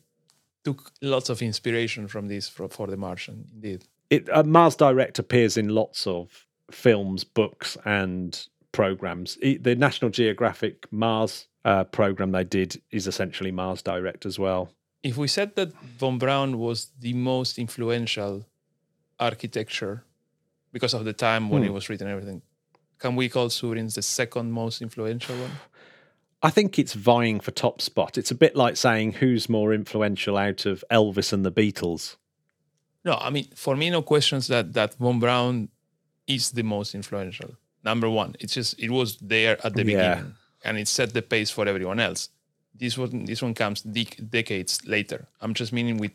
took lots of inspiration from this for, for the Martian. Indeed. it uh, Mars Direct appears in lots of films, books, and programs. The National Geographic Mars uh, program they did is essentially Mars Direct as well. If we said that von Braun was the most influential architecture because of the time when it was written, and everything, can we call Zubrin's the second most influential one? I think it's vying for top spot. It's a bit like saying who's more influential out of Elvis and the Beatles. No, I mean for me, no questions that that von Braun is the most influential. Number one, it's just it was there at the Yeah. beginning, and it set the pace for everyone else. This one, this one comes dec- decades later. I'm just meaning with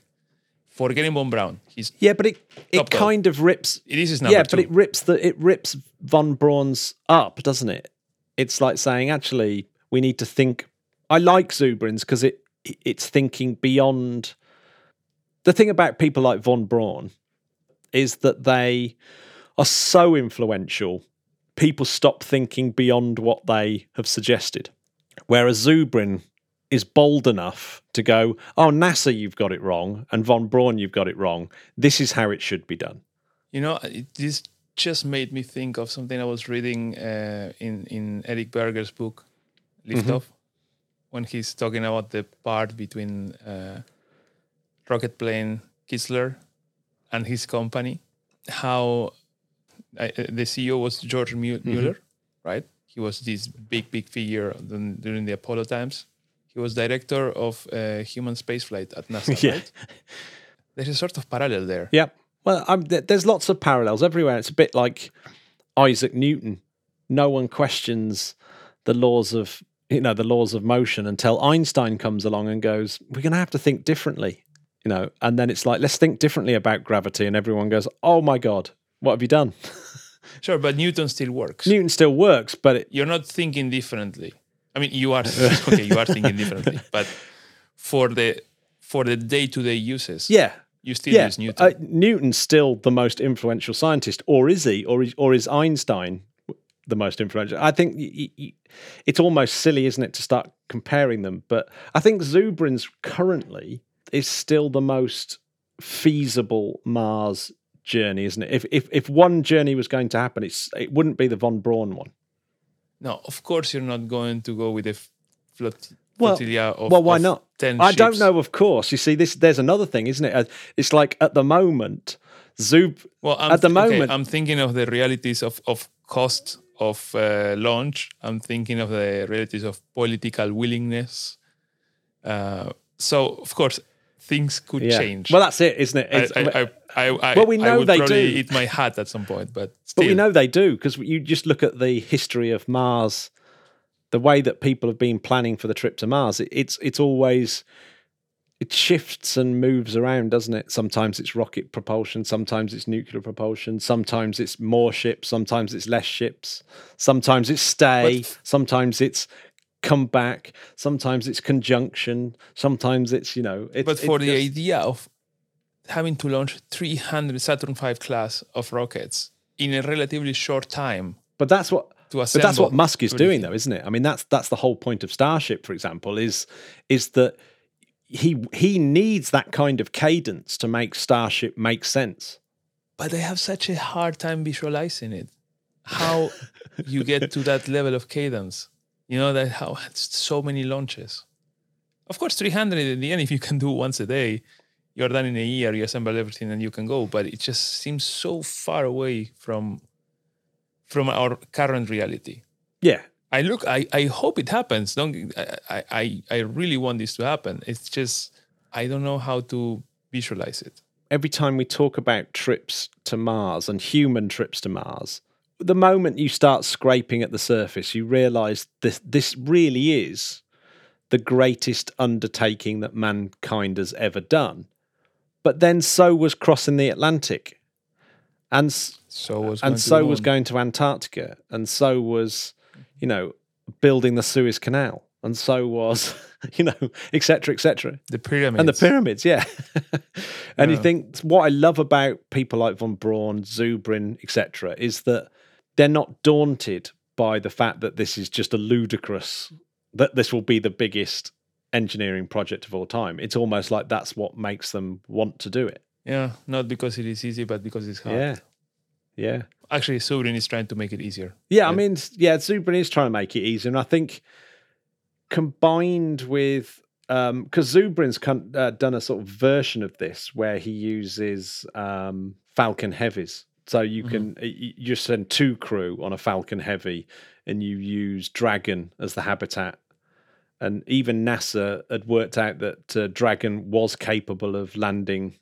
forgetting von Braun. He's Yeah, but it it kind of rips. it is his number Yeah, two. but it rips the it rips von Braun's up, doesn't it? It's like saying actually we need to think. I like Zubrins because it it's thinking beyond. The thing about people like von Braun is that they are so influential. People stop thinking beyond what they have suggested, whereas Zubrin is bold enough to go, "Oh, NASA, you've got it wrong," and von Braun, you've got it wrong. This is how it should be done. You know, this just made me think of something I was reading uh, in in Eric Berger's book, Lift Off, when he's talking about the part between uh, Rocketplane Kistler and his company, how uh, the CEO was George Mu- Mueller, right? He was this big, big figure during the Apollo times. He was director of uh, human spaceflight at NASA, Yeah. right? There's a sort of parallel there. Yeah. Well, th- there's lots of parallels everywhere. It's a bit like Isaac Newton. No one questions the laws of you know the laws of motion until Einstein comes along and goes, "We're going to have to think differently." You know, and then it's like, let's think differently about gravity, and everyone goes, "Oh my god, what have you done?" Sure, but Newton still works. Newton still works, but it, You're not thinking differently. I mean, you are okay. You are thinking differently, but for the for the day to day uses, yeah, you still yeah, use Newton. Uh, Newton's still the most influential scientist, or is he? Or is, or is Einstein the most influential? I think y- y- it's almost silly, isn't it, to start comparing them? But I think Zubrin's currently is still the most feasible Mars journey, isn't it? If if if one journey was going to happen, it's it wouldn't be the von Braun one. no, of course you're not going to go with a flot- Well- flotilla of well, why of not? Ten I don't know. Of course, you see, this there's another thing, isn't it? Uh, It's like at the moment, Zub Well, I'm, at the okay, moment- I'm thinking of the realities of of cost of uh, launch. I'm thinking of the realities of political willingness. Uh, so, of course, things could yeah. change. Well, that's it, isn't it? I, I, I, Well, we know would they probably do. eat my hat at some point, but still. But we know they do because you just look at the history of Mars, the way that people have been planning for the trip to Mars. It, it's it's always it shifts and moves around, doesn't it? Sometimes it's rocket propulsion, sometimes it's nuclear propulsion, sometimes it's more ships, sometimes it's less ships, sometimes it's stay, sometimes it's come back, sometimes it's conjunction, sometimes it's you know. It's, but for it's the just- idea of having to launch 300 Saturn V class of rockets in a relatively short time, but that's what to But that's what Musk is doing, though, isn't it? I mean, that's that's the whole point of Starship, for example, is is that he he needs that kind of cadence to make Starship make sense. But they have such a hard time visualizing it. How you get to that level of cadence? You know that how it's so many launches. Of course, 300 in the end, if you can do once a day, you're done in a year. You assemble everything and you can go. But it just seems so far away from from our current reality. Yeah, I look. I, I hope it happens. Don't. I, I I really want this to happen. It's just I don't know how to visualize it. every time we talk about trips to Mars and human trips to Mars, the moment you start scraping at the surface, you realize this this really is the greatest undertaking that mankind has ever done. But then so was crossing the Atlantic. And So was and so was going to Antarctica, and so was, you know, building the Suez Canal, and so was, you know, etc. cetera, et cetera the pyramids and the pyramids, yeah. and you think what I love about people like von Braun, Zubrin, etc., is that they're not daunted by the fact that this is just a ludicrous that this will be the biggest engineering project of all time. It's almost like that's what makes them want to do it. Yeah, not because it is easy, but because it's hard. Yeah, yeah, Actually, Subrin is trying to make it easier. yeah. I mean, yeah, Zubrin is trying to make it easier. and I think combined with because Zubrin's con- uh, done a sort of version of this where he uses um, Falcon Heavies. So you can y- y- you send two crew on a Falcon Heavy, and you use Dragon as the habitat. And even NASA had worked out that uh, Dragon was capable of landing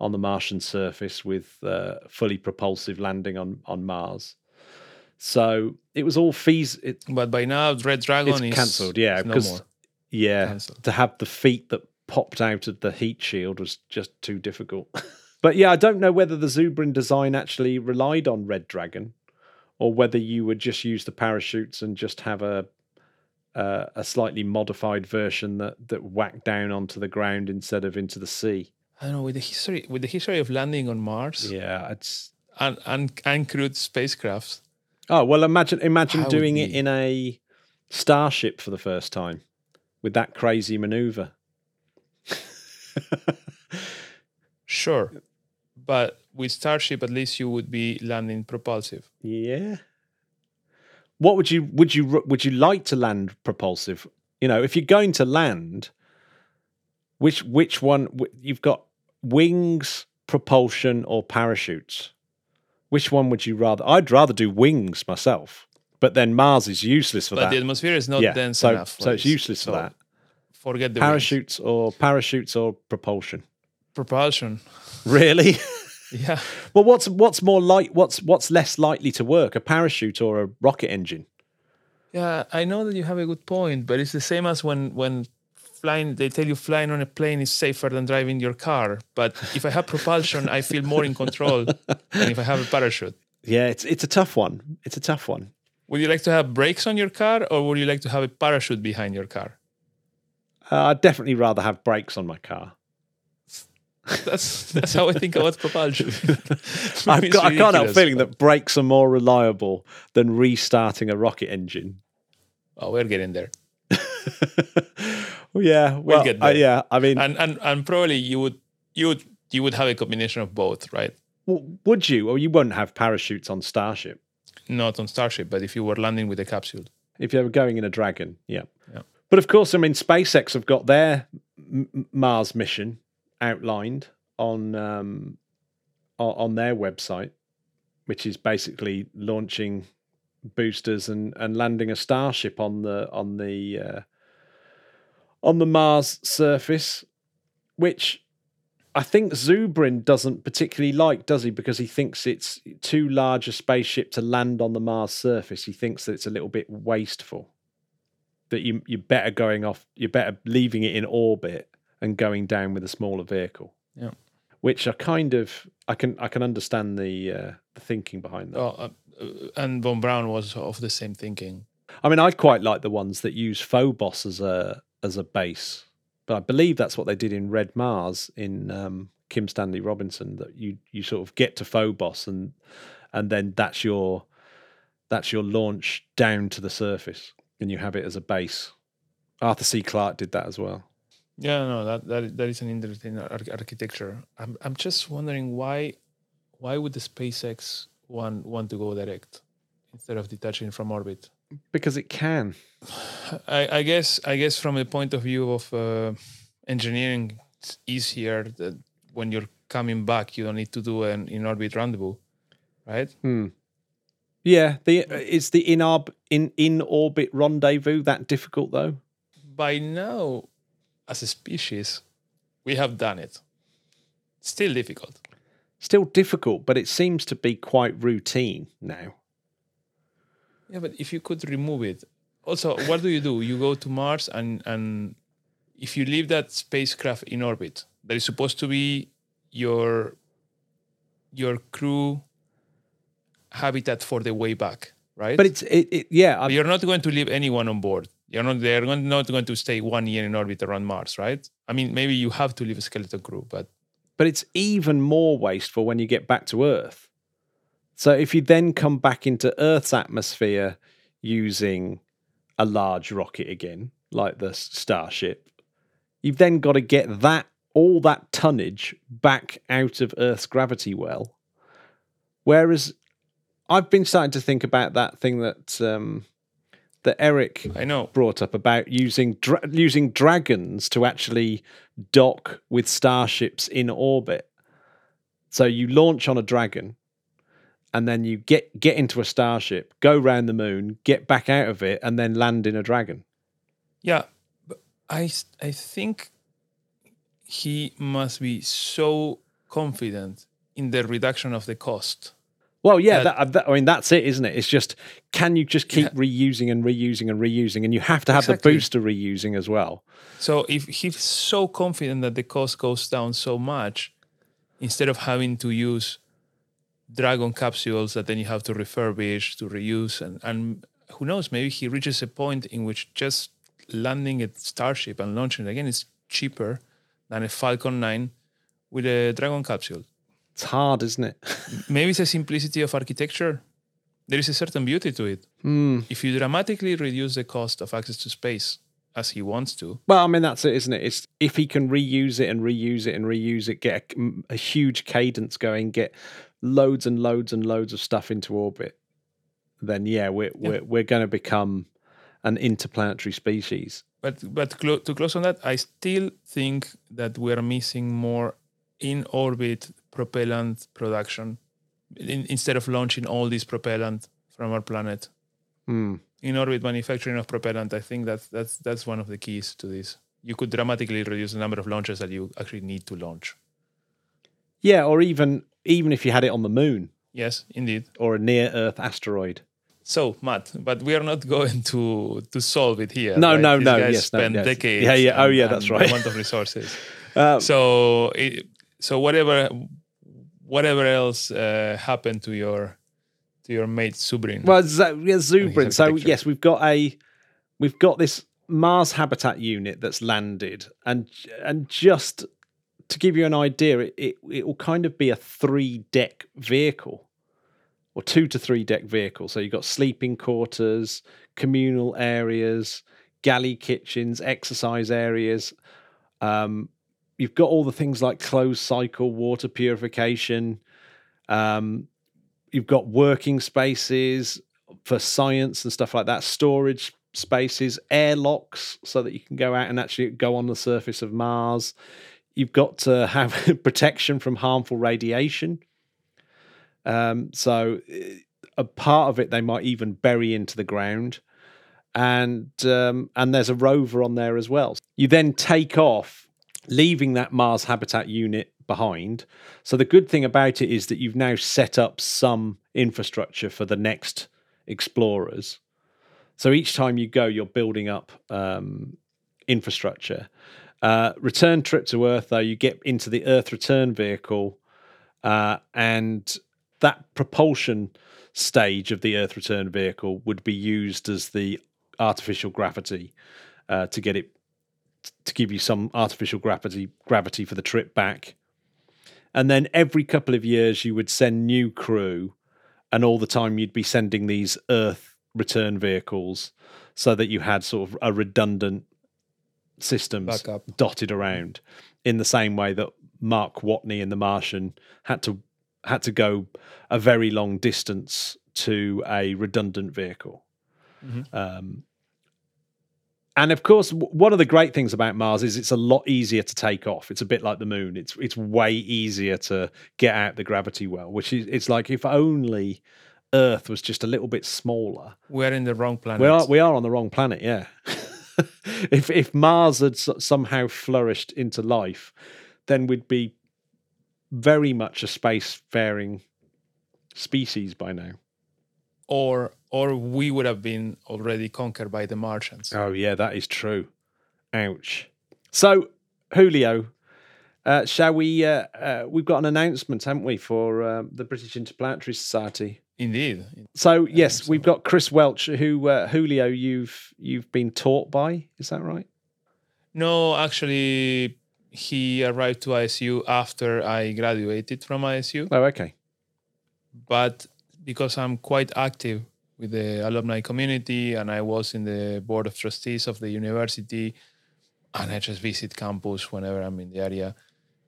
on the Martian surface with uh, fully propulsive landing on on Mars. So it was all fees. It, But by now, Red Dragon it's is cancelled, yeah, no because more. yeah, Cancelled. to have the feet that popped out of the heat shield was just too difficult. but yeah, I don't know whether the Zubrin design actually relied on Red Dragon, or whether you would just use the parachutes and just have a uh, a slightly modified version that that whacked down onto the ground instead of into the sea. I don't know with the history with the history of landing on Mars Yeah, it's and and uncrewed spacecrafts. oh well. Imagine imagine How doing it in a starship for the first time with that crazy maneuver. Sure, but with Starship, at least you would be landing propulsive. Yeah. What would you would you would you like to land propulsive? You know, if you're going to land, which which one you've got wings, propulsion, or parachutes? Which one would you rather? I'd rather do wings myself, but then Mars is useless for But that. the atmosphere is not yeah, dense so enough. for so it's useless for So that. Forget the wings. Parachutes or parachutes or propulsion. propulsion. Really? Yeah, well, what's what's more light? What's what's less likely to work? A parachute or a rocket engine? yeah. I know that you have a good point, but it's the same as when when flying. They tell you flying on a plane is safer than driving your car. But if I have propulsion, I feel more in control than if I have a parachute. Yeah, it's it's a tough one. It's a tough one. Would you like to have brakes on your car, or would you like to have a parachute behind your car? Uh, I'd definitely rather have brakes on my car. That's that's how I think about propulsion. I've got, I can't help feeling but- that brakes are more reliable than restarting a rocket engine. Oh, we're getting there, yeah, well, get uh, yeah. I mean, and and and probably you would you would you would have a combination of both, right? w- would you? Or you wouldn't have parachutes on Starship Not on Starship, but if you were landing with a capsule. if you were going in a Dragon. Yeah. Yeah. But of course, I mean, SpaceX have got their M- Mars mission outlined on um, on their website, which is basically launching boosters and, and landing a starship on the on the uh, on the Mars surface, which I think Zubrin doesn't particularly like, does he? Because he thinks it's too large a spaceship to land on the Mars surface. He thinks that it's a little bit wasteful. That you you're better going off, you're better leaving it in orbit and going down with a smaller vehicle. Yeah. Which I kind of I can I can understand the uh, the thinking behind that. Oh, uh, and Von Braun was of the same thinking. I mean, I quite like the ones that use Phobos as a as a base, but I believe that's what they did in Red Mars in um, Kim Stanley Robinson. That you you sort of get to Phobos and and then that's your That's your launch down to the surface, and you have it as a base. Arthur C. Clarke did that as well. Yeah, no, that that that is an interesting ar- architecture. I'm I'm just wondering why why would the SpaceX one want to go direct instead of detaching from orbit? Because it can. I, I guess I guess from the point of view of uh, engineering, it's easier that when you're coming back, you don't need to do an in orbit rendezvous, right? Yeah, the is the in orb in in orbit rendezvous that difficult though? By now, as a species, we have done it. Still difficult. Still difficult, but it seems to be quite routine now. Yeah, but if you could remove it, also, what do you do? You go to Mars, and and if you leave that spacecraft in orbit, that is supposed to be your your crew habitat for the way back, right? But it's it, it yeah, But you're not going to leave anyone on board. You're not. They're not going to stay one year in orbit around Mars, right? I mean, maybe you have to leave a skeleton crew, but but it's even more wasteful when you get back to Earth. So if you then come back into Earth's atmosphere using a large rocket again, like the Starship, you've then got to get that all that tonnage back out of Earth's gravity well. Whereas I've been starting to think about that thing that um, that Eric I know. brought up about using dra- using dragons to actually dock with starships in orbit. So you launch on a dragon, and then you get get into a starship, go round the moon, get back out of it, and then land in a dragon. Yeah, but I I think he must be so confident in the reduction of the cost. Well, yeah, Yeah. that, that, I mean that's it, isn't it? It's just can you just keep Yeah. reusing and reusing and reusing, and you have to have Exactly. the booster reusing as well. So if he's so confident that the cost goes down so much, instead of having to use dragon capsules that then you have to refurbish to reuse and, and who knows, maybe he reaches a point in which just landing a starship and launching it again is cheaper than a Falcon 9 with a dragon capsule. It's hard, isn't it? Maybe it's a simplicity of architecture. There is a certain beauty to it. Hmm. If you dramatically reduce the cost of access to space, as he wants to, Well, I mean that's it, isn't it? It's if he can reuse it and reuse it and reuse it, get a, a huge cadence going, get loads and loads and loads of stuff into orbit, then yeah, we're we're we're going to become an interplanetary species. but but clo- to close on that, I still think that we're missing more in orbit propellant production in, instead of launching all this propellant from our planet. Hmm. In orbit manufacturing of propellant, I think that's that's that's one of the keys to this. You could dramatically reduce the number of launches that you actually need to launch. Yeah, or even even if you had it on the moon Yes, indeed. or a near Earth asteroid. So, Matt, but we are not going to to solve it here. No, right? no, These no, guys yes, no, spend yes. decades. Yeah, yeah, oh, yeah, and that's right. Amount of resources. Uh, so, it, so whatever, whatever else uh, happened to your to your mate Subrin? Well, Z- yeah, Zubrin. So yes, we've got a we've got this Mars habitat unit that's landed, and and just to give you an idea, it it, it will kind of be a three deck vehicle, or two to three deck vehicle. So you've got sleeping quarters, communal areas, galley kitchens, exercise areas. Um, you've got all the things like closed cycle water purification. Um, you've got working spaces for science and stuff like that, storage spaces, airlocks so that you can go out and actually go on the surface of Mars. You've got to have protection from harmful radiation. Um, so eh, a part of it they might even bury into the ground. And um, and there's a rover on there as well. You then take off, leaving that Mars habitat unit behind. So the good thing about it is that you've now set up some infrastructure for the next explorers. So each time you go, you're building up um, infrastructure. Uh, return trip to Earth, though, you get into the Earth return vehicle, uh, and that propulsion stage of the Earth return vehicle would be used as the artificial gravity uh, to get it to give you some artificial gravity gravity for the trip back. And then every couple of years, you would send new crew and all the time you'd be sending these Earth return vehicles so that you had sort of a redundant systems dotted around in the same way that Mark Watney in The Martian had to had to go a very long distance to a redundant vehicle. Mhm. Um, and of course, one of the great things about Mars is it's a lot easier to take off. It's a bit like the moon. It's it's way easier to get out the gravity well. Which is it's like if only Earth was just a little bit smaller. We're in the wrong planet. We are we are on the wrong planet. Yeah. if if Mars had somehow flourished into life, then we'd be very much a spacefaring species by now. or or we would have been already conquered by the Martians. Oh yeah, that is true. Ouch. So Julio, uh, shall we? Uh, uh, we've got an announcement, haven't we, for uh, the British Interplanetary Society? Indeed. So yes, so. we've got Chris Welch, who uh, Julio, you've you've been taught by. Is that right? No, actually, he arrived to ISU after I graduated from ISU. Oh, okay. But because I'm quite active with the alumni community and I was in the board of trustees of the university, and I just visit campus whenever I'm in the area.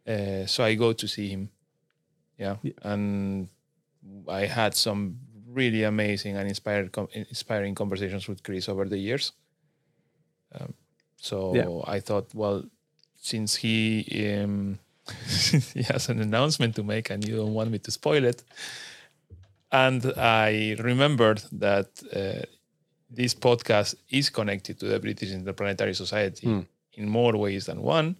Uh, so I go to see him. Yeah. Yeah. And I had some really amazing and inspired, com- inspiring conversations with Chris over the years. Um, so Yeah. I thought, well, since he um, he has an announcement to make and you don't want me to spoil it, and I remembered that uh, this podcast is connected to the British Interplanetary Society Hmm. in more ways than one.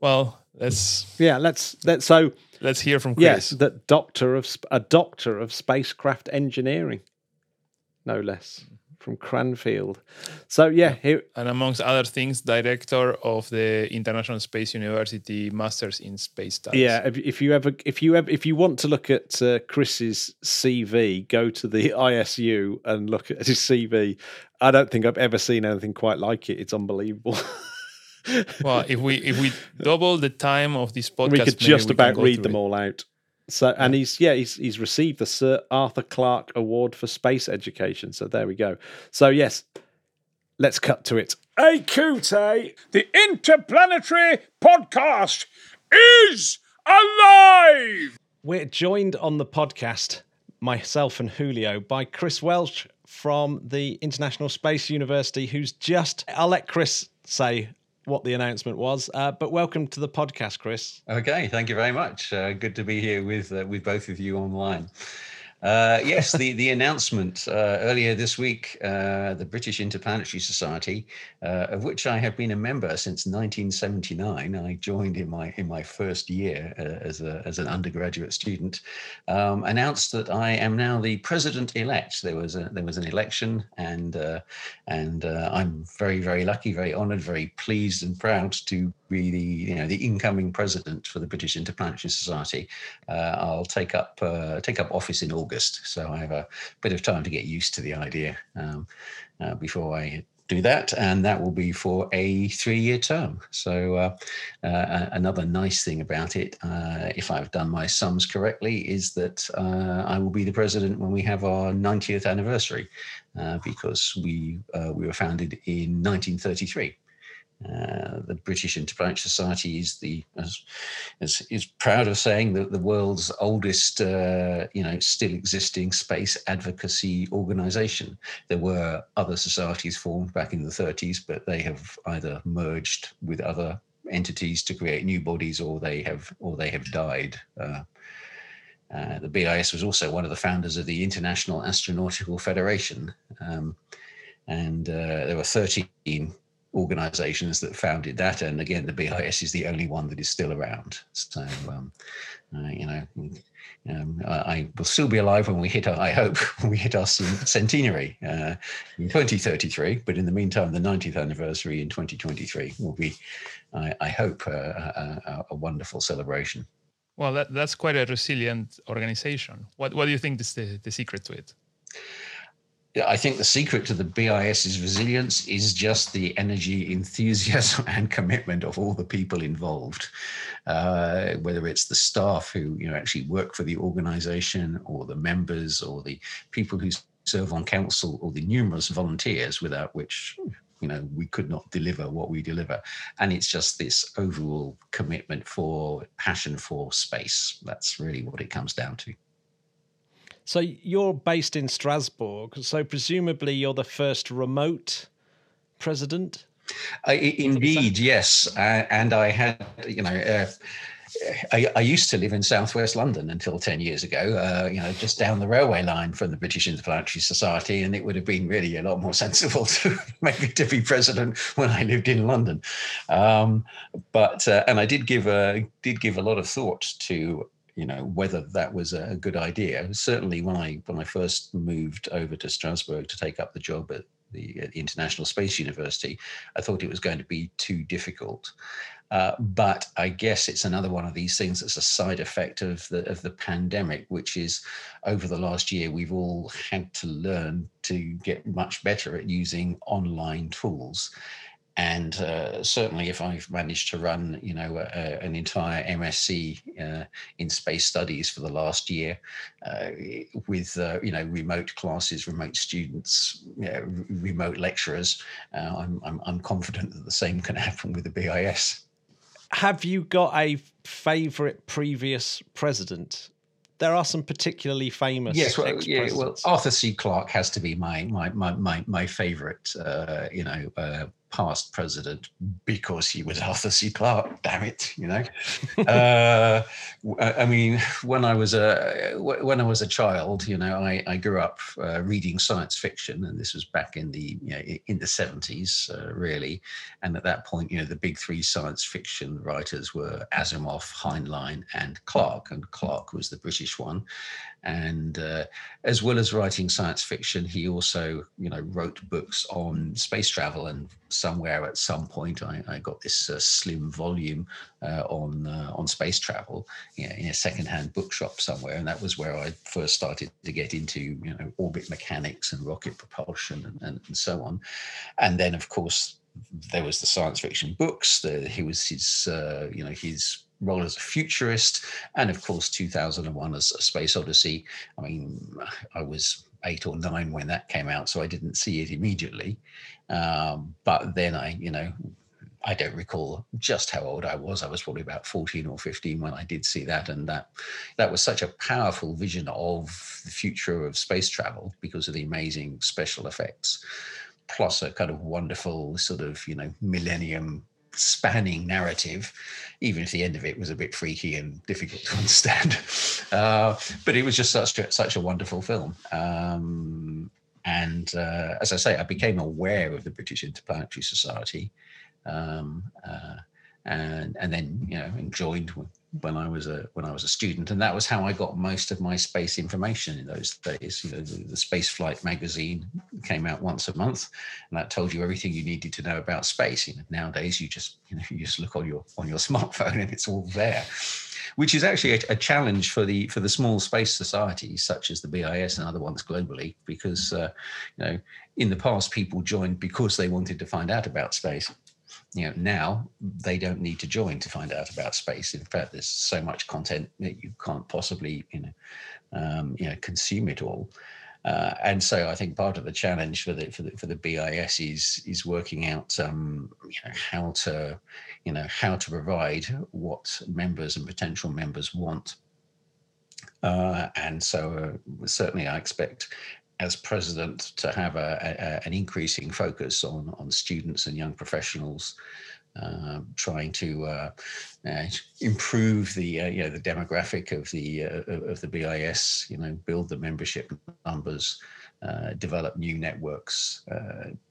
Well, let's Yeah. Let's let's so let's hear from Chris. yes, that doctor of a doctor of spacecraft engineering, no less, from Cranfield. So yeah, here and amongst other things, director of the International Space University Masters in Space Studies. Yeah, if, if you ever, if you ever, if you want to look at uh, Chris's CV, go to the ISU and look at his CV. I don't think I've ever seen anything quite like it. It's unbelievable. Well, if we if we double the time of this podcast, we could maybe just we about read them it. all out. So, and he's yeah, he's he's received the Sir Arthur Clarke Award for Space Education. So there we go. So yes, let's cut to it. Hey, Kute! Eh? The Interplanetary Podcast is alive! We're joined on the podcast, myself and Julio, by Chris Welch from the International Space University, who's just. I'll let Chris say what the announcement was, uh, but welcome to the podcast, Chris. Okay, thank you very much. Uh, good to be here with uh, with both of you online. Uh, yes, the the announcement uh, earlier this week, uh, the British Interplanetary Society, uh, of which I have been a member since 1979. I joined in my in my first year uh, as a as an undergraduate student. Um, announced that I am now the president elect. There was a there was an election, and uh, and uh, I'm very very lucky, very honoured, very pleased and proud to be the you know the incoming president for the British Interplanetary Society. Uh, I'll take up uh, take up office in August, so I have a bit of time to get used to the idea um, uh, before I do that, and that will be for a three-year term. So uh, uh, another nice thing about it, uh, if I've done my sums correctly, is that uh, I will be the president when we have our 90th anniversary, uh, because we uh, we were founded in 1933. Uh, the British Interplanetary Society is the is, is, is proud of saying that the world's oldest, uh, you know, still existing space advocacy organization. There were other societies formed back in the 30s, but they have either merged with other entities to create new bodies, or they have or they have died. Uh, uh, the BIS was also one of the founders of the International Astronautical Federation, um, and uh, there were 13 organizations that founded that. And again, the BIS is the only one that is still around. So, um, uh, you know, um, I, I will still be alive when we hit our, I hope, when we hit our centenary uh, in 2033. But in the meantime, the 90th anniversary in 2023 will be, I, I hope, uh, a, a, a wonderful celebration. Well, that, that's quite a resilient organization. What what do you think is the, the secret to it? I think the secret to the BIS's resilience is just the energy, enthusiasm, and commitment of all the people involved. Uh, whether it's the staff who you know actually work for the organisation, or the members, or the people who serve on council, or the numerous volunteers without which you know we could not deliver what we deliver. And it's just this overall commitment for passion for space. That's really what it comes down to. So you're based in Strasbourg. So presumably you're the first remote president. Uh, indeed, yes. Uh, and I had, you know, uh, I, I, used to live in southwest London until 10 years ago, uh, you know, just down the railway line from the British Interplanetary Society. And it would have been really a lot more sensible to maybe to be president when I lived in London. Um, but, uh, and I did give a, did give a lot of thought to you know whether that was a good idea. Certainly, when I when I first moved over to Strasbourg to take up the job at the, at the International Space University, I thought it was going to be too difficult. Uh, but I guess it's another one of these things that's a side effect of the of the pandemic, which is over the last year we've all had to learn to get much better at using online tools and uh, certainly if I've managed to run, you know, a, an entire MSc uh, in space studies for the last year, uh, with uh, you know remote classes, remote students, you know, remote lecturers, uh, I'm, I'm I'm confident that the same can happen with the BIS. Have you got a favourite previous president? there are some particularly famous. Yes, well, yeah, well, Arthur C. Clarke has to be my my my my, my favorite. Uh, you know, uh, past president because he was Arthur C. Clarke. Damn it, you know. uh, I mean, when I was a when I was a child, you know, I, I grew up uh, reading science fiction, and this was back in the you know, in the seventies, uh, really. And at that point, you know, the big three science fiction writers were Asimov, Heinlein, and Clarke, and Clarke was the British one. And uh, as well as writing science fiction, he also, you know, wrote books on space travel. And somewhere at some point, I, I got this uh, slim volume uh, on uh, on space travel you know, in a secondhand bookshop somewhere, and that was where I first started to get into, you know, orbit mechanics and rocket propulsion and, and, and so on. And then, of course, there was the science fiction books. The, he was his, uh, you know, his role as a futurist, and of course, 2001 as a Space Odyssey. I mean, I was eight or nine when that came out, so I didn't see it immediately. Um, but then I, you know, I don't recall just how old I was. I was probably about 14 or 15 when I did see that. And that that was such a powerful vision of the future of space travel because of the amazing special effects, plus a kind of wonderful sort of, you know, millennium spanning narrative, even if the end of it was a bit freaky and difficult to understand. Uh, but it was just such a, such a wonderful film. Um, and uh, as I say, I became aware of the British Interplanetary Society, um, uh, and and then you know joined when I was a when I was a student, and that was how I got most of my space information in those days. You know, the, the Space Flight magazine came out once a month, and that told you everything you needed to know about space. You know, nowadays you just you know you just look on your on your smartphone and it's all there, which is actually a, a challenge for the for the small space societies such as the BIS and other ones globally, because uh, you know in the past people joined because they wanted to find out about space. You know now they don't need to join to find out about space. In fact there's so much content that you can't possibly you know um, you know consume it all uh, and so I think part of the challenge for the for the for the BIS is is working out um, you know, how to you know how to provide what members and potential members want. Uh, and so uh, certainly I expect as president to have a, a, an increasing focus on on students and young professionals, uh, trying to uh, uh, improve the uh, you know the demographic of the uh, of the BIS, you know, build the membership numbers. Uh, develop new networks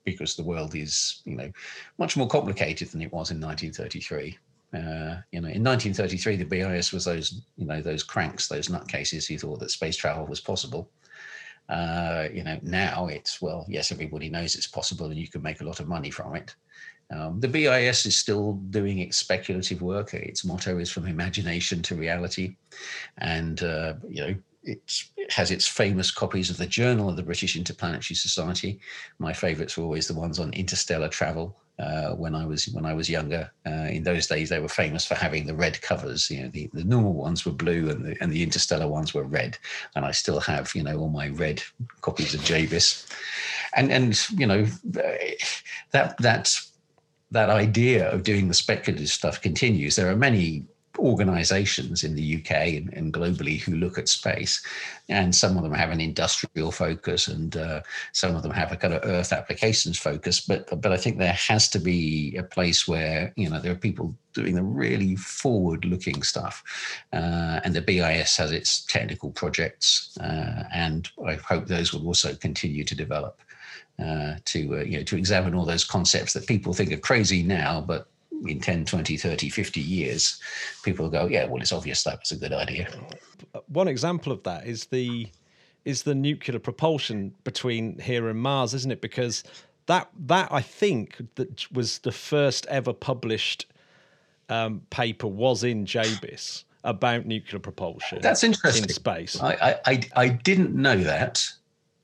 because the world is, you know, much more complicated than it was in 1933. Uh, you know, in 1933, the BIS was those, you know, those cranks, those nutcases who thought that space travel was possible. Uh, you know, now it's well, yes, everybody knows it's possible, and you can make a lot of money from it. Um, the BIS is still doing its speculative work. Its motto is from imagination to reality, and uh, you know, it has its famous copies of the Journal of the British Interplanetary Society. My favourites were always the ones on interstellar travel. Uh, when I was when I was younger, uh, in those days they were famous for having the red covers. You know, the, the normal ones were blue and the and the interstellar ones were red. And I still have you know all my red copies of JBIS, and and you know that that that idea of doing the speculative stuff continues. There are many organizations in the UK and, and, globally who look at space, and some of them have an industrial focus, and uh, some of them have a kind of Earth applications focus. But but I think there has to be a place where you know there are people doing the really forward-looking stuff, uh, and the BIS has its technical projects, uh, and I hope those will also continue to develop. Uh, to uh, you know to examine all those concepts that people think are crazy now, but in 10, 20, 30, 50 years, people go, yeah, well, it's obvious that was a good idea. One example of that is the is the nuclear propulsion between here and Mars, isn't it? Because that that I think that was the first ever published um, paper was in JBIS about nuclear propulsion. That's interesting in space. I I, I didn't know that.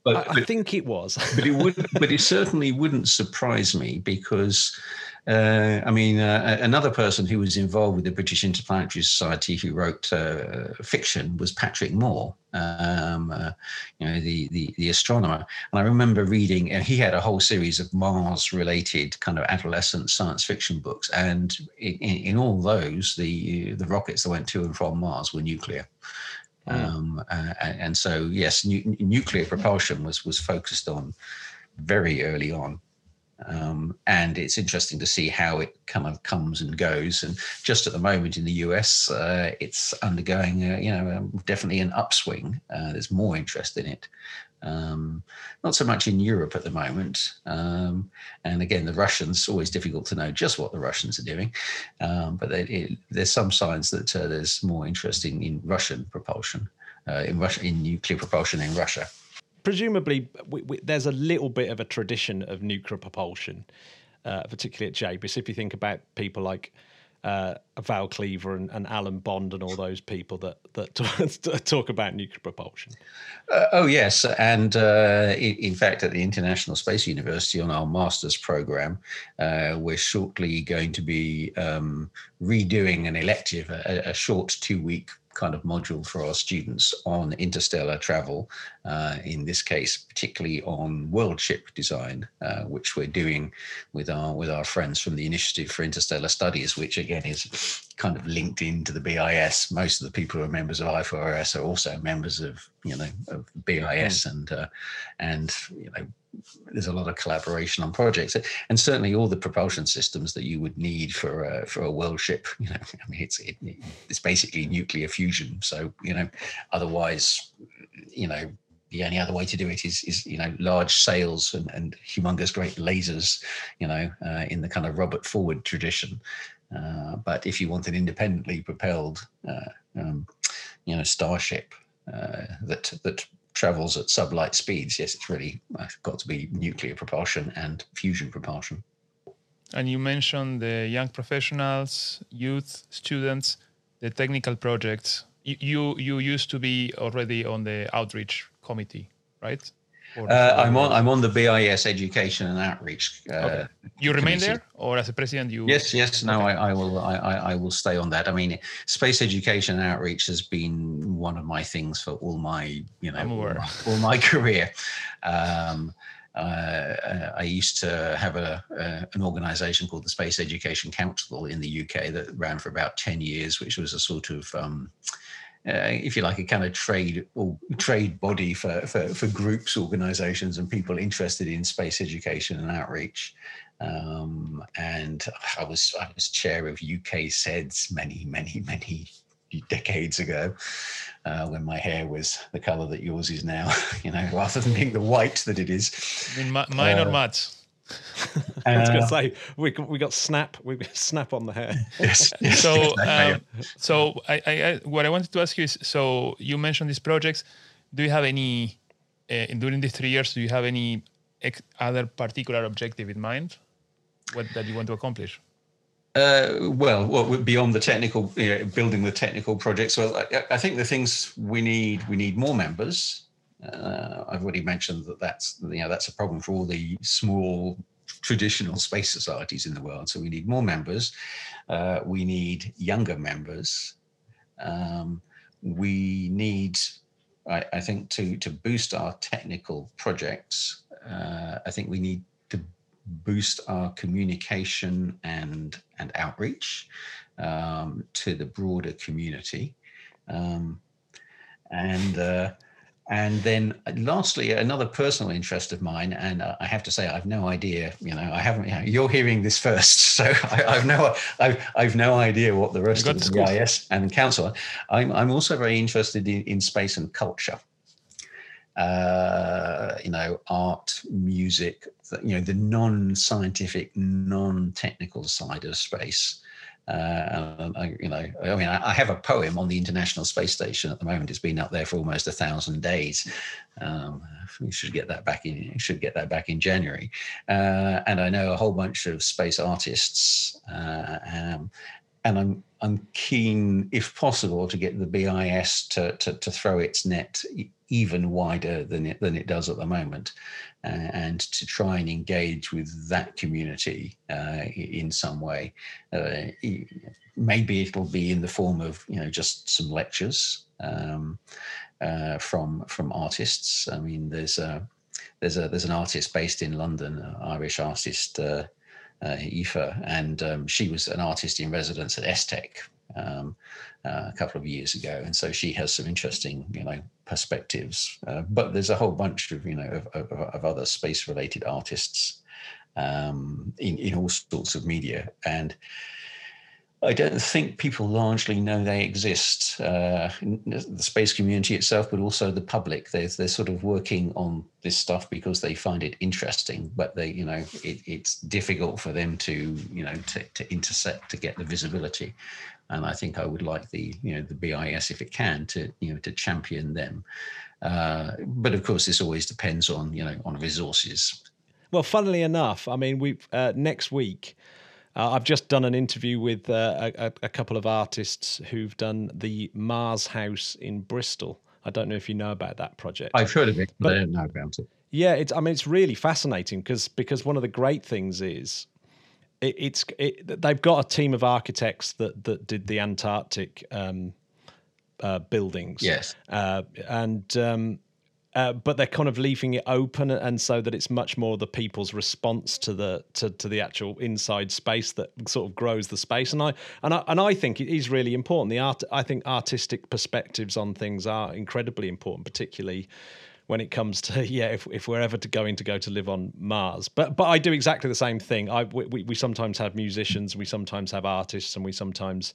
But, I, I think it was, but it would, but it certainly wouldn't surprise me because uh, I mean, uh, another person who was involved with the British Interplanetary Society who wrote uh, fiction was Patrick Moore, um, uh, you know, the, the, the astronomer. And I remember reading, and he had a whole series of Mars-related kind of adolescent science fiction books, and in, in all those, the the rockets that went to and from Mars were nuclear. Hmm. Um, uh, and so, yes, nu- nuclear propulsion was was focused on very early on. Um, and it's interesting to see how it kind of comes and goes. And just at the moment in the US, uh, it's undergoing, uh, you know, um, definitely an upswing. Uh, there's more interest in it. Um, not so much in Europe at the moment. Um, and again, the Russians, always difficult to know just what the Russians are doing. Um, but they, it, there's some signs that uh, there's more interest in, in Russian propulsion, uh, in Russia, in nuclear propulsion in Russia presumably we, we, there's a little bit of a tradition of nuclear propulsion, uh, particularly at JBIS. If you think about people like uh, Val Cleaver and, and, Alan Bond and all those people that that talk about nuclear propulsion. Uh, oh yes, and uh, in, fact, at the International Space University on our master's program, uh, we're shortly going to be um, redoing an elective, a, a short two-week kind of module for our students on interstellar travel, uh, in this case, particularly on world ship design, uh, which we're doing with our with our friends from the Initiative for Interstellar Studies, which again is kind of linked into the BIS. Most of the people who are members of I4S are also members of you know of BIS, mm. and uh, and you know there's a lot of collaboration on projects, and certainly all the propulsion systems that you would need for a, for a world ship. You know, I mean, it's it, it's basically nuclear fusion. So you know, otherwise, you know, the only other way to do it is is you know large sails and, and humongous great lasers. You know, uh, in the kind of Robert Forward tradition. Uh, but if you want an independently propelled, uh, um, you know, starship uh, that that travels at sublight speeds, yes, it's really got to be nuclear propulsion and fusion propulsion. And you mentioned the young professionals, youth, students, the technical projects. You, you used to be already on the outreach committee, right? Uh, I'm on. I'm on the BIS Education and Outreach. Uh, okay. You remain committee. there, or as a president, you? Yes, yes. No, okay. I, I, will. I, I, will stay on that. I mean, space education and outreach has been one of my things for all my, you know, all my, all my, career. Um, uh, I used to have a, uh, an organization called the Space Education Council in the UK that ran for about 10 years, which was a sort of um, uh, if you like, a kind of trade or trade body for, for, for groups, organizations, and people interested in space education and outreach. Um, and I was I was chair of UK SEDS many many many decades ago, uh, when my hair was the color that yours is now. You know, rather than being the white that it is. I mean, mine uh, or Matt's. I was going to uh, say we we got snap we got snap on the hair. yes. so um, so I, I, what I wanted to ask you is so you mentioned these projects. Do you have any uh, during these three years? Do you have any ex- other particular objective in mind? What that you want to accomplish? Uh, well, what beyond the technical, you know, building the technical projects? Well, I, I, think the things we need, we need more members. Uh, I've already mentioned that that's you know that's a problem for all the small traditional space societies in the world. So we need more members. Uh, we need younger members. Um, we need, I, I, think, to to boost our technical projects. Uh, I think we need to boost our communication and and outreach um, to the broader community. Um, and uh, and then uh, lastly, another personal interest of mine, and uh, I have to say, I've no idea, you know, I haven't, you know, you're hearing this first. So I, have no, I've, I've no idea what the rest of the BIS and council are. I'm, I'm also very interested in, in space and culture. Uh, you know, art, music, you know, the non-scientific, non-technical side of space. Uh, I, you know, I mean, I, have a poem on the International Space Station at the moment. It's been up there for almost a thousand days. Um, we should get that back in. Should get that back in January. Uh, and I know a whole bunch of space artists, uh, um, and I'm I'm keen, if possible, to get the BIS to to, to throw its net even wider than it than it does at the moment, and to try and engage with that community uh, in some way. Uh, maybe it'll be in the form of you know just some lectures um, uh, from from artists. I mean, there's a there's a there's an artist based in London, Irish artist. Uh, Aoife, and um, she was an artist in residence at ESTEC um, uh, a couple of years ago, and so she has some interesting, you know, perspectives. Uh, but there's a whole bunch of, you know, of, of, of other space-related artists um, in in all sorts of media, and I don't think people largely know they exist. Uh, the space community itself, but also the public. They're, they're sort of working on this stuff because they find it interesting, but they, you know, it, it's difficult for them to, you know, to, to intersect to get the visibility. And I think I would like the, you know, the BIS if it can to, you know, to champion them. Uh, but of course, this always depends on, you know, on resources. Well, funnily enough, I mean, we uh, next week uh, I've just done an interview with uh, a, a, couple of artists who've done the Mars House in Bristol. I don't know if you know about that project. I've heard of it, but, but I don't know about it. Yeah, it's. I mean, it's really fascinating because because one of the great things is it, it's it, they've got a team of architects that that did the Antarctic um, uh, buildings. Yes, uh, and um, uh, but they're kind of leaving it open, and so that it's much more the people's response to the to, to the actual inside space that sort of grows the space. And I and I and I think it is really important. The art, I think, artistic perspectives on things are incredibly important, particularly when it comes to yeah if, if we're ever to going to go to live on mars but but i do exactly the same thing i we, we sometimes have musicians we sometimes have artists and we sometimes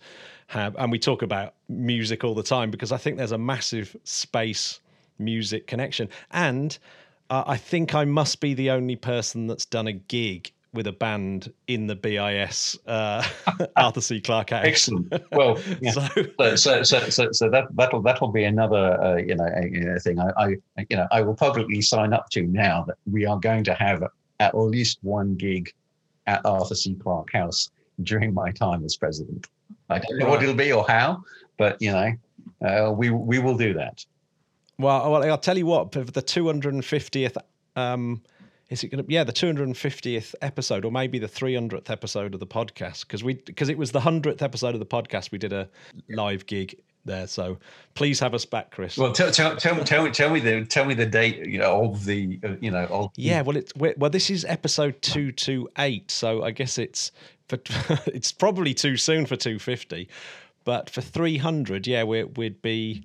have and we talk about music all the time because i think there's a massive space music connection. And uh, I think I must be the only person that's done a gig with a band in the BIS uh, Arthur C. Clarke House. Excellent. Well, yeah. so, so, so, so, so, that that'll that'll be another uh, you know a, thing. I, I, you know I will publicly sign up to now that we are going to have at least one gig at Arthur C. Clarke House during my time as president. I don't know what it'll be or how, but you know uh, we we will do that. Well, well, I'll tell you what. For the 250th, um, is it going to? Yeah, the 250th episode, or maybe the 300th episode of the podcast, because we because it was the 100th episode of the podcast. We did a live gig there. So please have us back, Chris. Well, tell, tell, tell, me, tell me, tell me the tell me the date. You know of the uh, you know of yeah. Well, it's well, this is episode two two eight. So I guess it's for it's probably too soon for two fifty, but for three hundred, yeah, we we'd be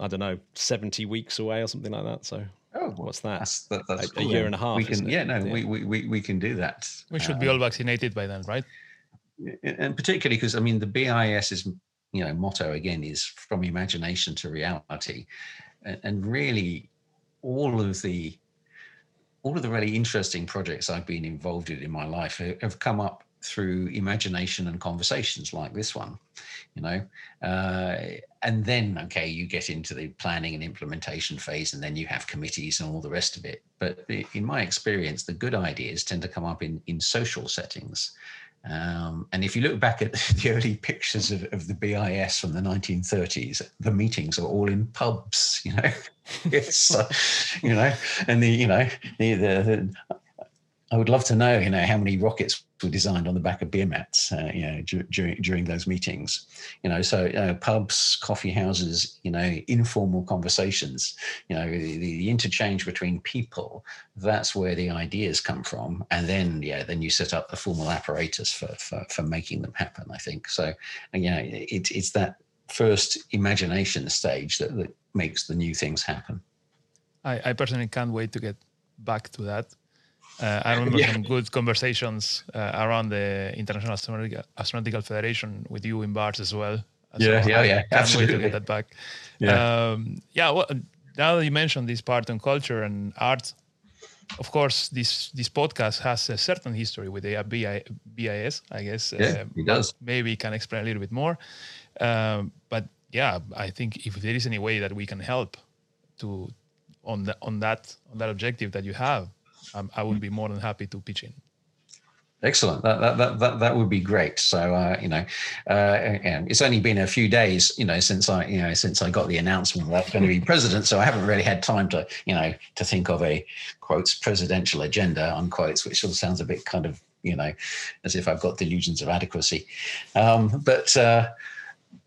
I don't know, 70 weeks away or something like that. So Oh, what's that? That's, that, that's a, cool. a, year and a half. We can, yeah, no, yeah. We, we, we can do that. We should um, be all vaccinated by then, right? And particularly because I mean, the BIS's you know motto again is from imagination to reality, and, and really, all of the all of the really interesting projects I've been involved in in my life have come up through imagination and conversations like this one you know? Uh, and then okay you get into the planning and implementation phase and then you have committees and all the rest of it. But in my experience the good ideas tend to come up in in social settings. Um, and if you look back at the early pictures of, of the BIS from the 1930s, the meetings are all in pubs, you know. it's, uh, you know, and the, you know, the, the, the I would love to know, you know, how many rockets were designed on the back of beer mats, uh, you know, during during those meetings. You know, so uh, pubs, coffee houses, you know, informal conversations. You know, the, the, interchange between people. That's where the ideas come from, and then yeah, then you set up the formal apparatus for for, for making them happen. I think so. And it, it's that first imagination stage that, that makes the new things happen. I, I personally can't wait to get back to that uh, I remember yeah. some good conversations uh, around the International Astronautical, Astronautical, Federation with you in bars as well. Yeah, so yeah, yeah, absolutely. to get that back. Yeah, um, yeah. Well, now that you mentioned this part on culture and art, of course, this this podcast has a certain history with the BIS. I guess. Yeah, uh, it does. Maybe can explain a little bit more. Um, but yeah, I think if there is any way that we can help to on the, on that on that objective that you have, um, I would be more than happy to pitch in. Excellent. That, that that that would be great. So uh, you know, uh, it's only been a few days, you know, since I you know since I got the announcement that I'm going to be president. So I haven't really had time to you know to think of a quotes presidential agenda unquotes, which all sounds a bit kind of you know as if I've got delusions of adequacy. Um, but uh,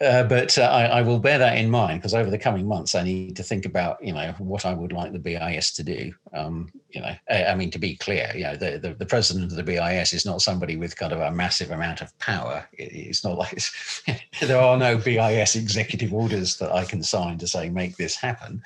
uh, but uh, I, I, will bear that in mind because over the coming months, I need to think about, you know, what I would like the BIS to do. Um, you know, I, I, mean, to be clear, you know, the, the, the, president of the BIS is not somebody with kind of a massive amount of power. It, it's not like it's, there are no BIS executive orders that I can sign to say make this happen.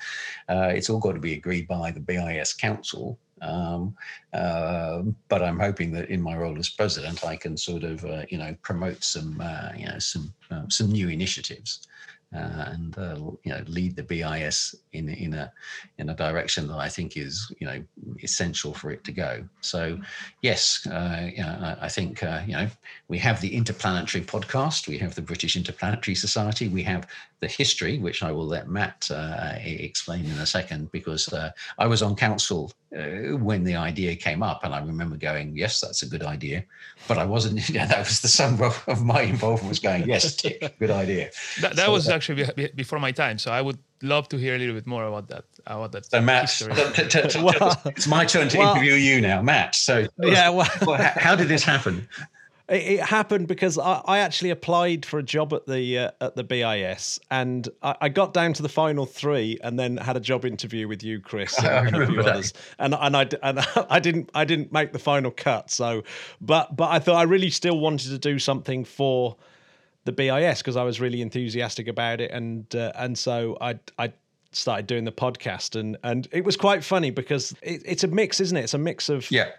Uh, it's all got to be agreed by the BIS Council. Um, uh, but I'm hoping that in my role as president, I can sort of, uh, you know, promote some, uh, you know, some uh, some new initiatives uh, and uh, you know lead the BIS in in a in a direction that I think is you know essential for it to go. So yes, you know, I, I think you know we have the Interplanetary podcast, we have the British Interplanetary Society, we have the history, which I will let Matt explain in a second, because I was on council uh, when the idea came up, and I remember going, "Yes, that's a good idea," but I wasn't. You know, that was the sum of my involvement was going, "Yes, tick, good idea." That, that so, was actually before my time, so I would love to hear a little bit more about that. About that. So, Matt, t- t- t- well, it's my turn to well, interview you now, Matt. So, yeah, well, how did this happen? It, happened because I, I, actually applied for a job at the uh, at the BIS, and I, I, got down to the final three, and then had a job interview with you, Chris, and, and a few that. others. And and I and I didn't I didn't make the final cut. So, but but I thought I really still wanted to do something for the BIS because I was really enthusiastic about it, and uh, and so I I started doing the podcast, and and it was quite funny because it, it's a mix, isn't it? It's a mix of yeah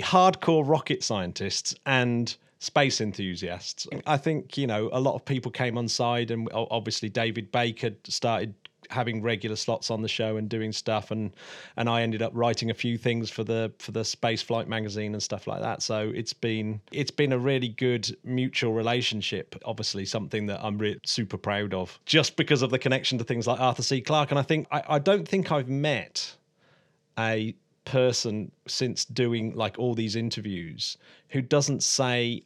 hardcore rocket scientists and space enthusiasts. I think, you know, a lot of people came on side, and obviously David Baker started having regular slots on the show and doing stuff and and I ended up writing a few things for the for the space flight magazine and stuff like that. So it's been it's been a really good mutual relationship obviously something that I'm re- super proud of just because of the connection to things like Arthur C. Clarke. And I think I, I don't think I've met a person since doing like all these interviews who doesn't say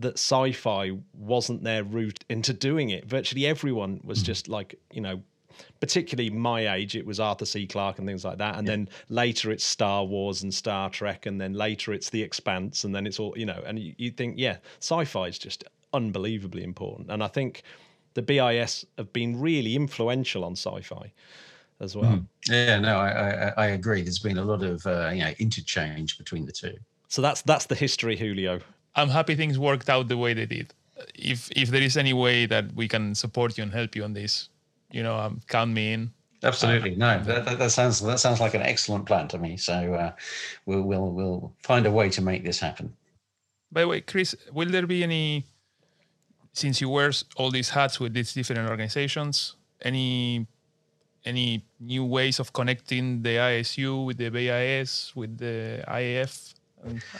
that sci-fi wasn't their route into doing it. Virtually everyone was mm. just like, you know, particularly my age, it was Arthur C. Clarke and things like that. And yeah. then later it's Star Wars and Star Trek, and then later it's The Expanse, and then it's all, you know, and you, you think, yeah, sci-fi is just unbelievably important. And I think the BIS have been really influential on sci-fi as well. Mm. Yeah, no, I, I, I agree. There's been a lot of uh, you know interchange between the two. So that's that's the history, Julio. I'm happy things worked out the way they did. If if there is any way that we can support you and help you on this, you know, um, count me in. Absolutely, um, no. That, that, that, sounds that sounds like an excellent plan to me. So uh, we'll we'll we'll find a way to make this happen. By the way, Chris, will there be any? Since you wear all these hats with these different organizations, any any new ways of connecting the ISU with the BIS with the IAF?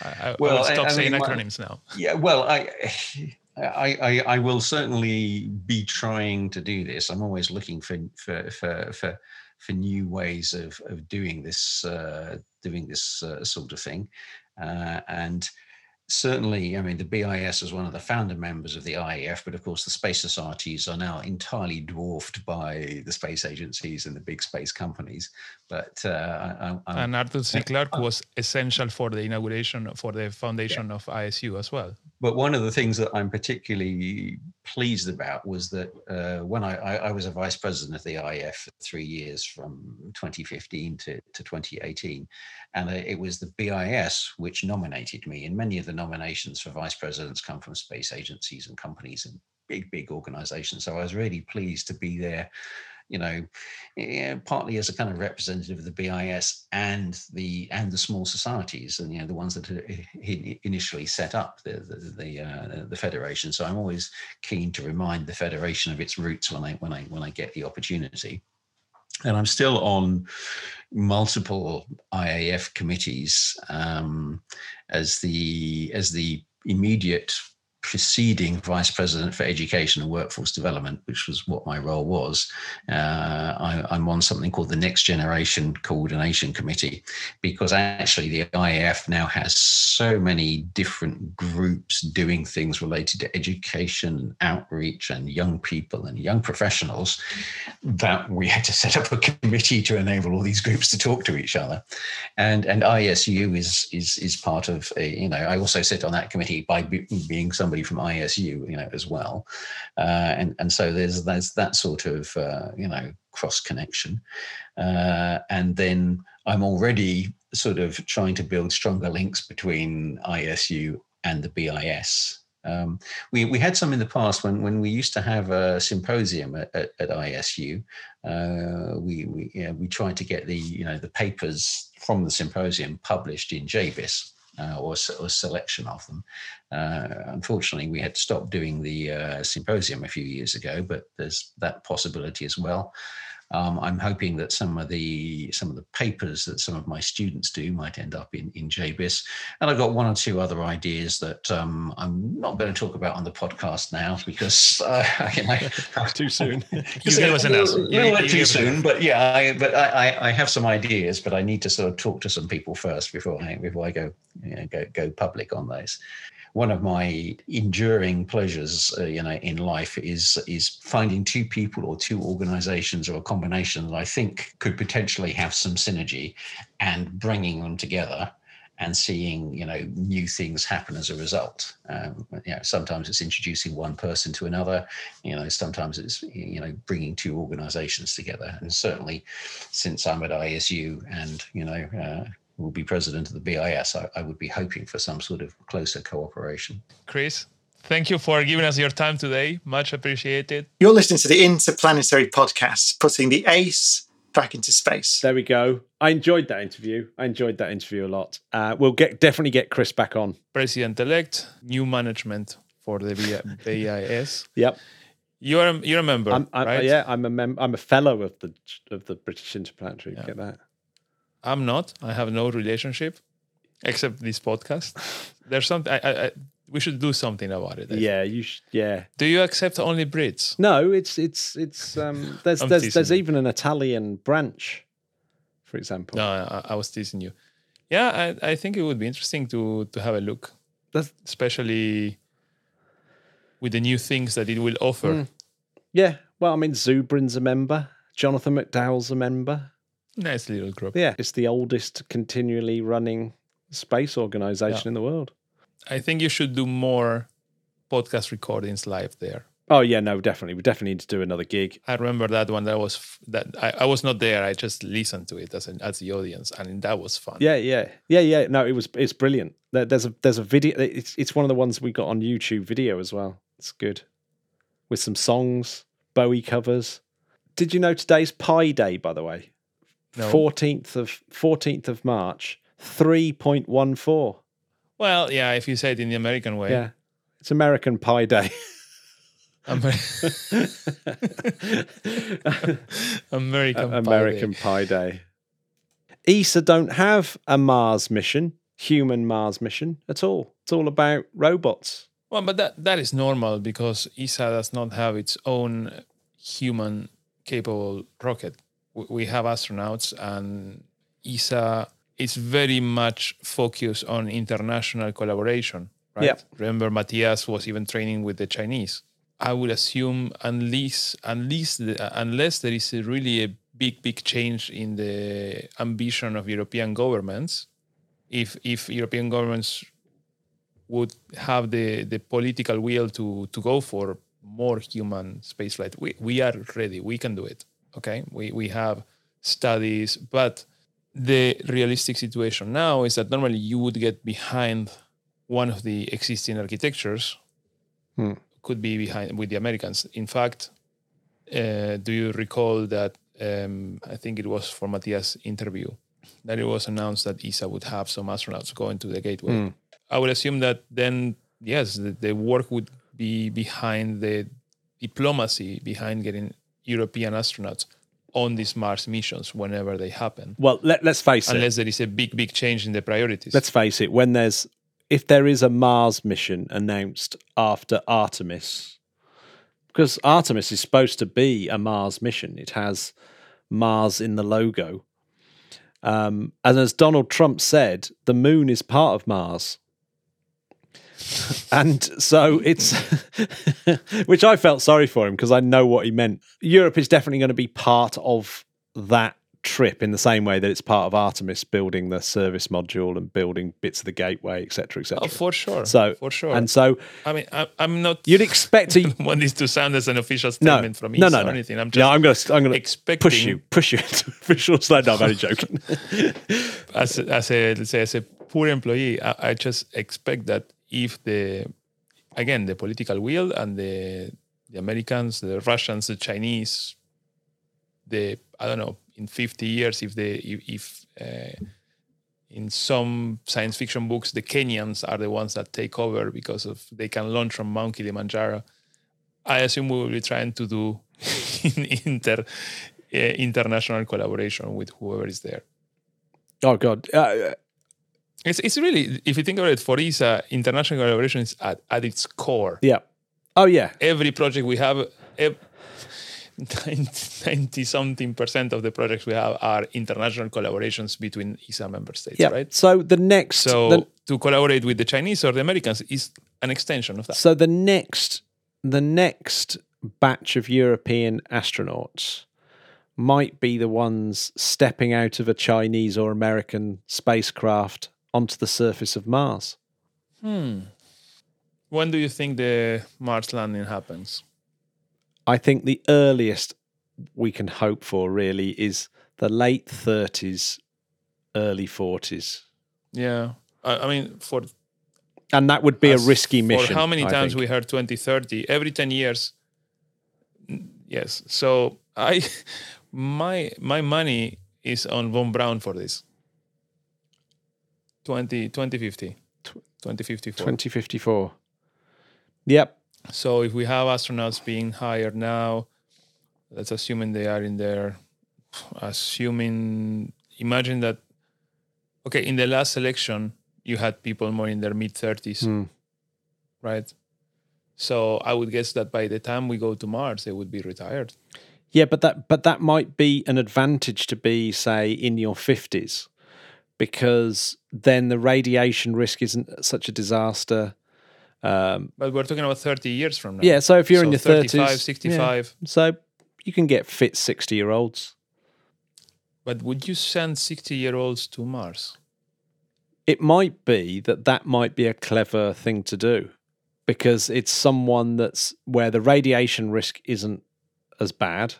I, well, I stop I, saying mean, acronyms now. Yeah, well, I, I, I, will certainly be trying to do this. I'm always looking for for for for, for new ways of of doing this uh, doing this uh, sort of thing, uh, and certainly, I mean, the BIS is one of the founder members of the IAF, but of course, the space societies are now entirely dwarfed by the space agencies and the big space companies. But uh, I, I'm, and Arthur C. Clarke was essential for the inauguration for the foundation of ISU as well. But one of the things that I'm particularly pleased about was that uh, when I, I, I was a vice president of the IAF for three years from 2015 to, to 2018, and uh, it was the BIS which nominated me. And many of the nominations for vice presidents come from space agencies and companies and big, big organizations. So I was really pleased to be there you know, partly as a kind of representative of the BIS and the and the small societies, and you know the ones that he initially set up the the the, uh, the federation. So I'm always keen to remind the federation of its roots when I when I when I get the opportunity. And I'm still on multiple IAF committees um, as the as the immediate preceding vice president for education and workforce development, which was what my role was, uh, I, am on something called the Next Generation Coordination Committee, because actually the IAF now has so many different groups doing things related to education, outreach, and young people and young professionals that we had to set up a committee to enable all these groups to talk to each other. And and ISU is is is part of a, you know I also sit on that committee by being some somebody from ISU, you know, as well, uh, and and so there's there's that sort of uh, you know cross connection, uh, and then I'm already sort of trying to build stronger links between ISU and the BIS. Um, we, we had some in the past when, when we used to have a symposium at, at, at ISU. Uh, we we, yeah, we tried to get the you know the papers from the symposium published in JBIS uh, or, or a selection of them. Uh, unfortunately, we had to stop doing the uh, symposium a few years ago, but there's that possibility as well. Um, I'm hoping that some of the some of the papers that some of my students do might end up in in JBIS, and I've got one or two other ideas that um, I'm not going to talk about on the podcast now because uh, you know, too soon. you gave us an answer. A little bit too soon, but yeah, I, but I, I have some ideas, but I need to sort of talk to some people first before I before I go you know, go go public on those one of my enduring pleasures, uh, you know, in life is is finding two people or two organizations or a combination that I think could potentially have some synergy, and bringing them together and seeing you know new things happen as a result. Um, you know, sometimes it's introducing one person to another. You know, sometimes it's you know bringing two organisations together. And certainly, since I'm at ISU and you know uh, will be president of the BIS, I, I would be hoping for some sort of closer cooperation. Chris, thank you for giving us your time today. Much appreciated. You're listening to the Interplanetary podcast, putting the ace back into space. There we go. I enjoyed that interview. I enjoyed that interview a lot. Uh, we'll get definitely get Chris back on. President elect, new management for the BIS. yep. You're a, you're a member, I'm, I'm, right? Yeah, I'm a mem- I'm a fellow of the of the British Interplanetary. Yeah. Get that? I'm not. I have no relationship except this podcast. There's something I, I, I we should do something about it. Yeah, you should. Yeah. Do you accept only Brits? No, it's it's it's. Um, there's there's there's even an Italian branch, for example. No, I, I, was teasing you. Yeah, I, I think it would be interesting to to have a look, that's, especially with the new things that it will offer. Mm. Yeah, well, I mean, Zubrin's a member. Jonathan McDowell's a member. Nice little group. Yeah, it's the oldest continually running space organization yeah. in the world. I think you should do more podcast recordings live there. Oh yeah, no, definitely. We definitely need to do another gig. I remember that one. That was that I, I was not there. I just listened to it as an, as the audience, and that was fun. Yeah, yeah, yeah, yeah. No, it was it's brilliant. There's a there's a video. It's it's one of the ones we got on YouTube video as well. It's good with some songs, Bowie covers. Did you know today's Pi Day? By the way, fourteenth no. of fourteenth of March, three point one four. Well, yeah, if you say it in the American way. Yeah. It's American Pie Day. Amer- American, American Pie Day. ESA don't have a Mars mission, human Mars mission at all. It's all about robots. Well, but that, that is normal because ESA does not have its own human capable rocket. We have astronauts, and ESA is very much focused on international collaboration. right? Yeah. Remember, Matthias was even training with the Chinese. I would assume, unless unless the, unless there is a really a big big change in the ambition of European governments, if if European governments would have the the political will to to go for more human spaceflight, we we are ready. We can do it. Okay, we we have studies, but the realistic situation now is that normally you would get behind one of the existing architectures could be behind with the americans. In fact uh, do you recall that um, i think it was for matthias interview that it was announced that esa would have some astronauts going to the gateway? I would assume that then yes the, the work would be behind the diplomacy behind getting european astronauts on these mars missions whenever they happen Well, let, let's face it. unless there is a big big change in the priorities Let's face it. When there's if there is a Mars mission announced after Artemis, because Artemis is supposed to be a Mars mission, it has Mars in the logo. Um, and as Donald Trump said, the moon is part of Mars. And so it's, which I felt sorry for him because I know what he meant. Europe is definitely going to be part of that trip in the same way that it's part of Artemis building the service module and building bits of the gateway, etc., etc. Oh, for sure. So for sure. and so I mean, I, I'm not. you'd expect to want this to sound as an official no, statement from no, ESA no, or no. anything. I'm just no, I'm going to, I'm going to expecting push you, push you into official slide. No, I'm only joking. as a, as a let's say as a poor employee, I, I just expect that if the again the political will and the the Americans, the Russians, the Chinese, the I don't know in 50 years if they if, if uh, in some science fiction books the Kenyans are the ones that take over because of they can launch from Mount Kilimanjaro. I assume we will be trying to do in inter uh, international collaboration with whoever is there. oh God, uh, It's, it's really, if you think about it, for ESA, international collaboration is at, at its core. yeah. Oh yeah, Every project we have, ev- 90 something percent of the projects we have are international collaborations between ESA member states, yeah. right? So the next, So the, to collaborate with the Chinese or the Americans is an extension of that. so the next, the next batch of European astronauts might be the ones stepping out of a Chinese or American spacecraft onto the surface of Mars. Hmm. When do you think the Mars landing happens? I think the earliest we can hope for really is the late 30s, early 40s. Yeah. I, I mean, for And that would be a risky mission. for how many I times think. we heard 2030? Every 10 years. Yes. So I my my money is on Von Braun for this. 20 2050. 2054. 2054. Yep. So if we have astronauts being hired now, let's assuming they are in there, assuming, imagine that, okay, in the last election, you had people more in their mid 30s, Hmm. right? So I would guess that by the time we go to Mars, they would be retired. Yeah, but that but that might be an advantage to be, say, in your fifties, because then the radiation risk isn't such a disaster. Um, But we're talking about 30 years from now. yeah, so if you're in So your 35, thirties, 65. so you can get fit sixty-year-olds. But would you send 60 year olds to Mars? It might be that that might be a clever thing to do, because it's someone that's where the radiation risk isn't as bad.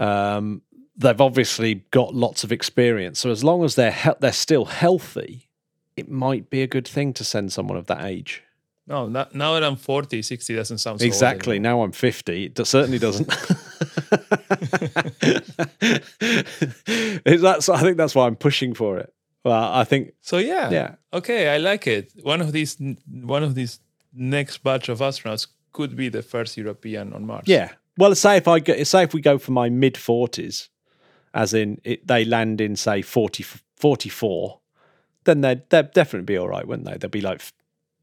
Um, they've obviously got lots of experience, so as long as they're he- they're still healthy, it might be a good thing to send someone of that age. No, not, now that I'm 40, 60 doesn't sound so exactly. Now I'm 50. It do- certainly doesn't. Is that- so I think that's why I'm pushing for it. Well, I think So yeah, Yeah. Okay, I like it. One of these, one of these next batch of astronauts could be the first European on Mars. Yeah. Well, say if I go, say if we go for my mid forties, as in it, they land in say 40, 44, then they'd they'd definitely be all right, wouldn't they? They'd be like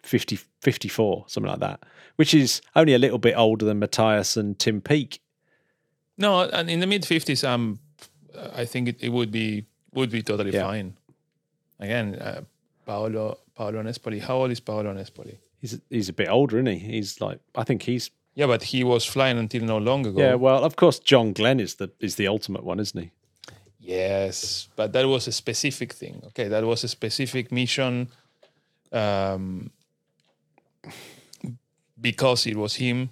50, 54, something like that, which is only a little bit older than Matthias and Tim Peake. No, and in the mid fifties, um, I think it, it would be would be totally Yeah. fine. Again, uh, Paolo Paolo Nespoli. How old is Paolo Nespoli? He's he's a bit older, isn't he? He's like I think he's Yeah, but he was flying until not long ago. yeah. Well, of course, John Glenn is the is the ultimate one, isn't he? Yes, but that was a specific thing. Okay, that was a specific mission. Um, because it was him,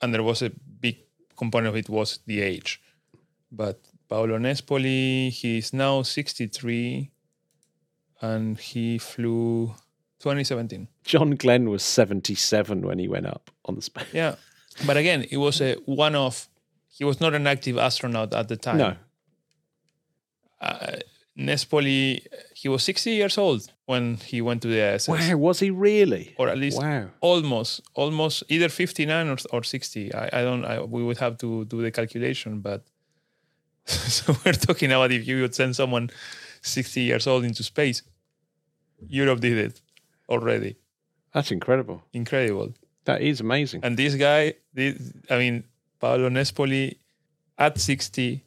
and there was a big component of it was the age. But Paolo Nespoli, he's now 63, and he flew 2017. John Glenn was seventy seven when he went up on the space. Yeah, but again, it was a one-off. He was not an active astronaut at the time. No, uh, Nespoli, he was 60 years old when he went to the ISS. wow, was he really? Or at least Wow. almost, almost either 59 or, or 60. I, I don't, I, we would have to do the calculation, but so we're talking about if you would send someone 60 years old into space. Europe did it already. That's incredible. Incredible. That is amazing. And this guy, this, I mean, Paolo Nespoli at 60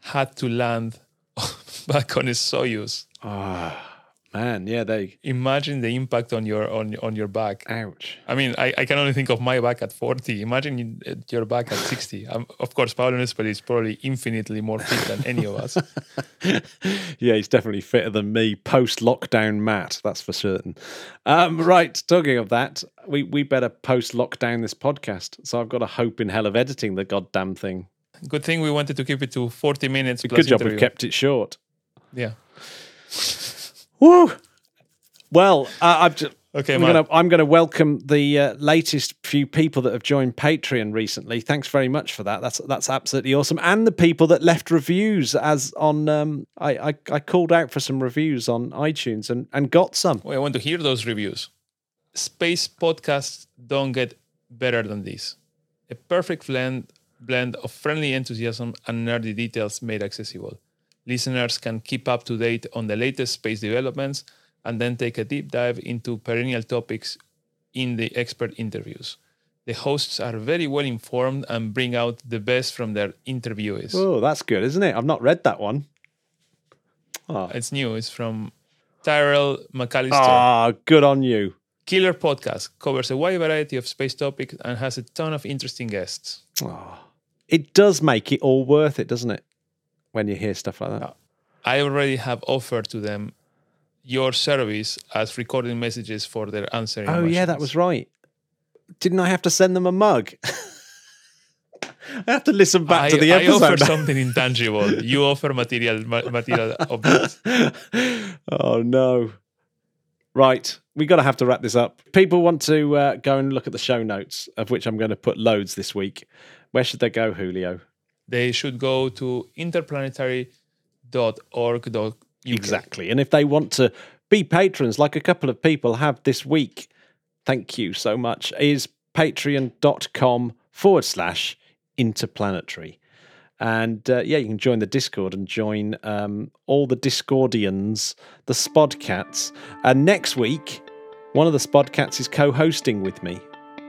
had to land back on his Soyuz. Ah, man, yeah, they. Imagine the impact on your on on your back. Ouch. I mean, I, I can only think of my back at 40. Imagine uh, your back at 60. Um, of course, Paolo Nespoli is probably infinitely more fit than any of us. yeah, he's definitely fitter than me post lockdown Matt, that's for certain. Um, right, talking of that, we, we better post lockdown this podcast. So I've got a hope in hell of editing the goddamn thing. Good thing we wanted to keep it to 40 minutes. Good job we've kept it short. Yeah. Woo! Well, uh, I've just. Okay, I'm gonna, I'm gonna welcome the uh, latest few people that have joined Patreon recently. Thanks very much for that. That's that's absolutely awesome. And the people that left reviews as on um, I, I I called out for some reviews on iTunes and and got some. Well, I want to hear those reviews. Space podcasts don't get better than this. A perfect blend blend of friendly enthusiasm and nerdy details made accessible. Listeners can keep up to date on the latest space developments and then take a deep dive into perennial topics in the expert interviews. The hosts are very well informed and bring out the best from their interviewees. Oh, that's good, isn't it? I've not read that one. Oh, It's new. It's from Tyrell McAllister. ah, good on you. Killer Podcast covers a wide variety of space topics and has a ton of interesting guests. Oh, it does make it all worth it, doesn't it? When you hear stuff like that. I already have offered to them your service as recording messages for their answering. Oh yeah, that was right. Didn't I have to send them a mug? I have to listen back I, to the episode. I offer something intangible. You offer material ma- material objects. oh no. Right, we got to have to wrap this up. People want to uh, go and look at the show notes, of which I'm going to put loads this week. Where should they go, Julio? They should go to interplanetary.org.uk. Exactly. And if they want to be patrons, like a couple of people have this week, thank you so much, is patreon.com forward slash interplanetary. And uh, yeah, you can join the Discord and join um, all the Discordians, the Spodcats. And next week, one of the Spodcats is co hosting with me,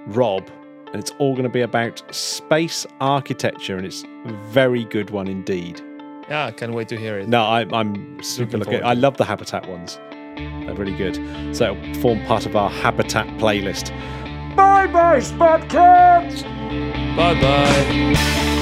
Rob. And it's all going to be about space architecture. And it's a very good one indeed. Yeah, I can't wait to hear it. No, I, I'm super Looking looking. I love the Habitat ones. They're really good. So it'll form part of our Habitat playlist. Bye bye, Spodcats! Bye bye.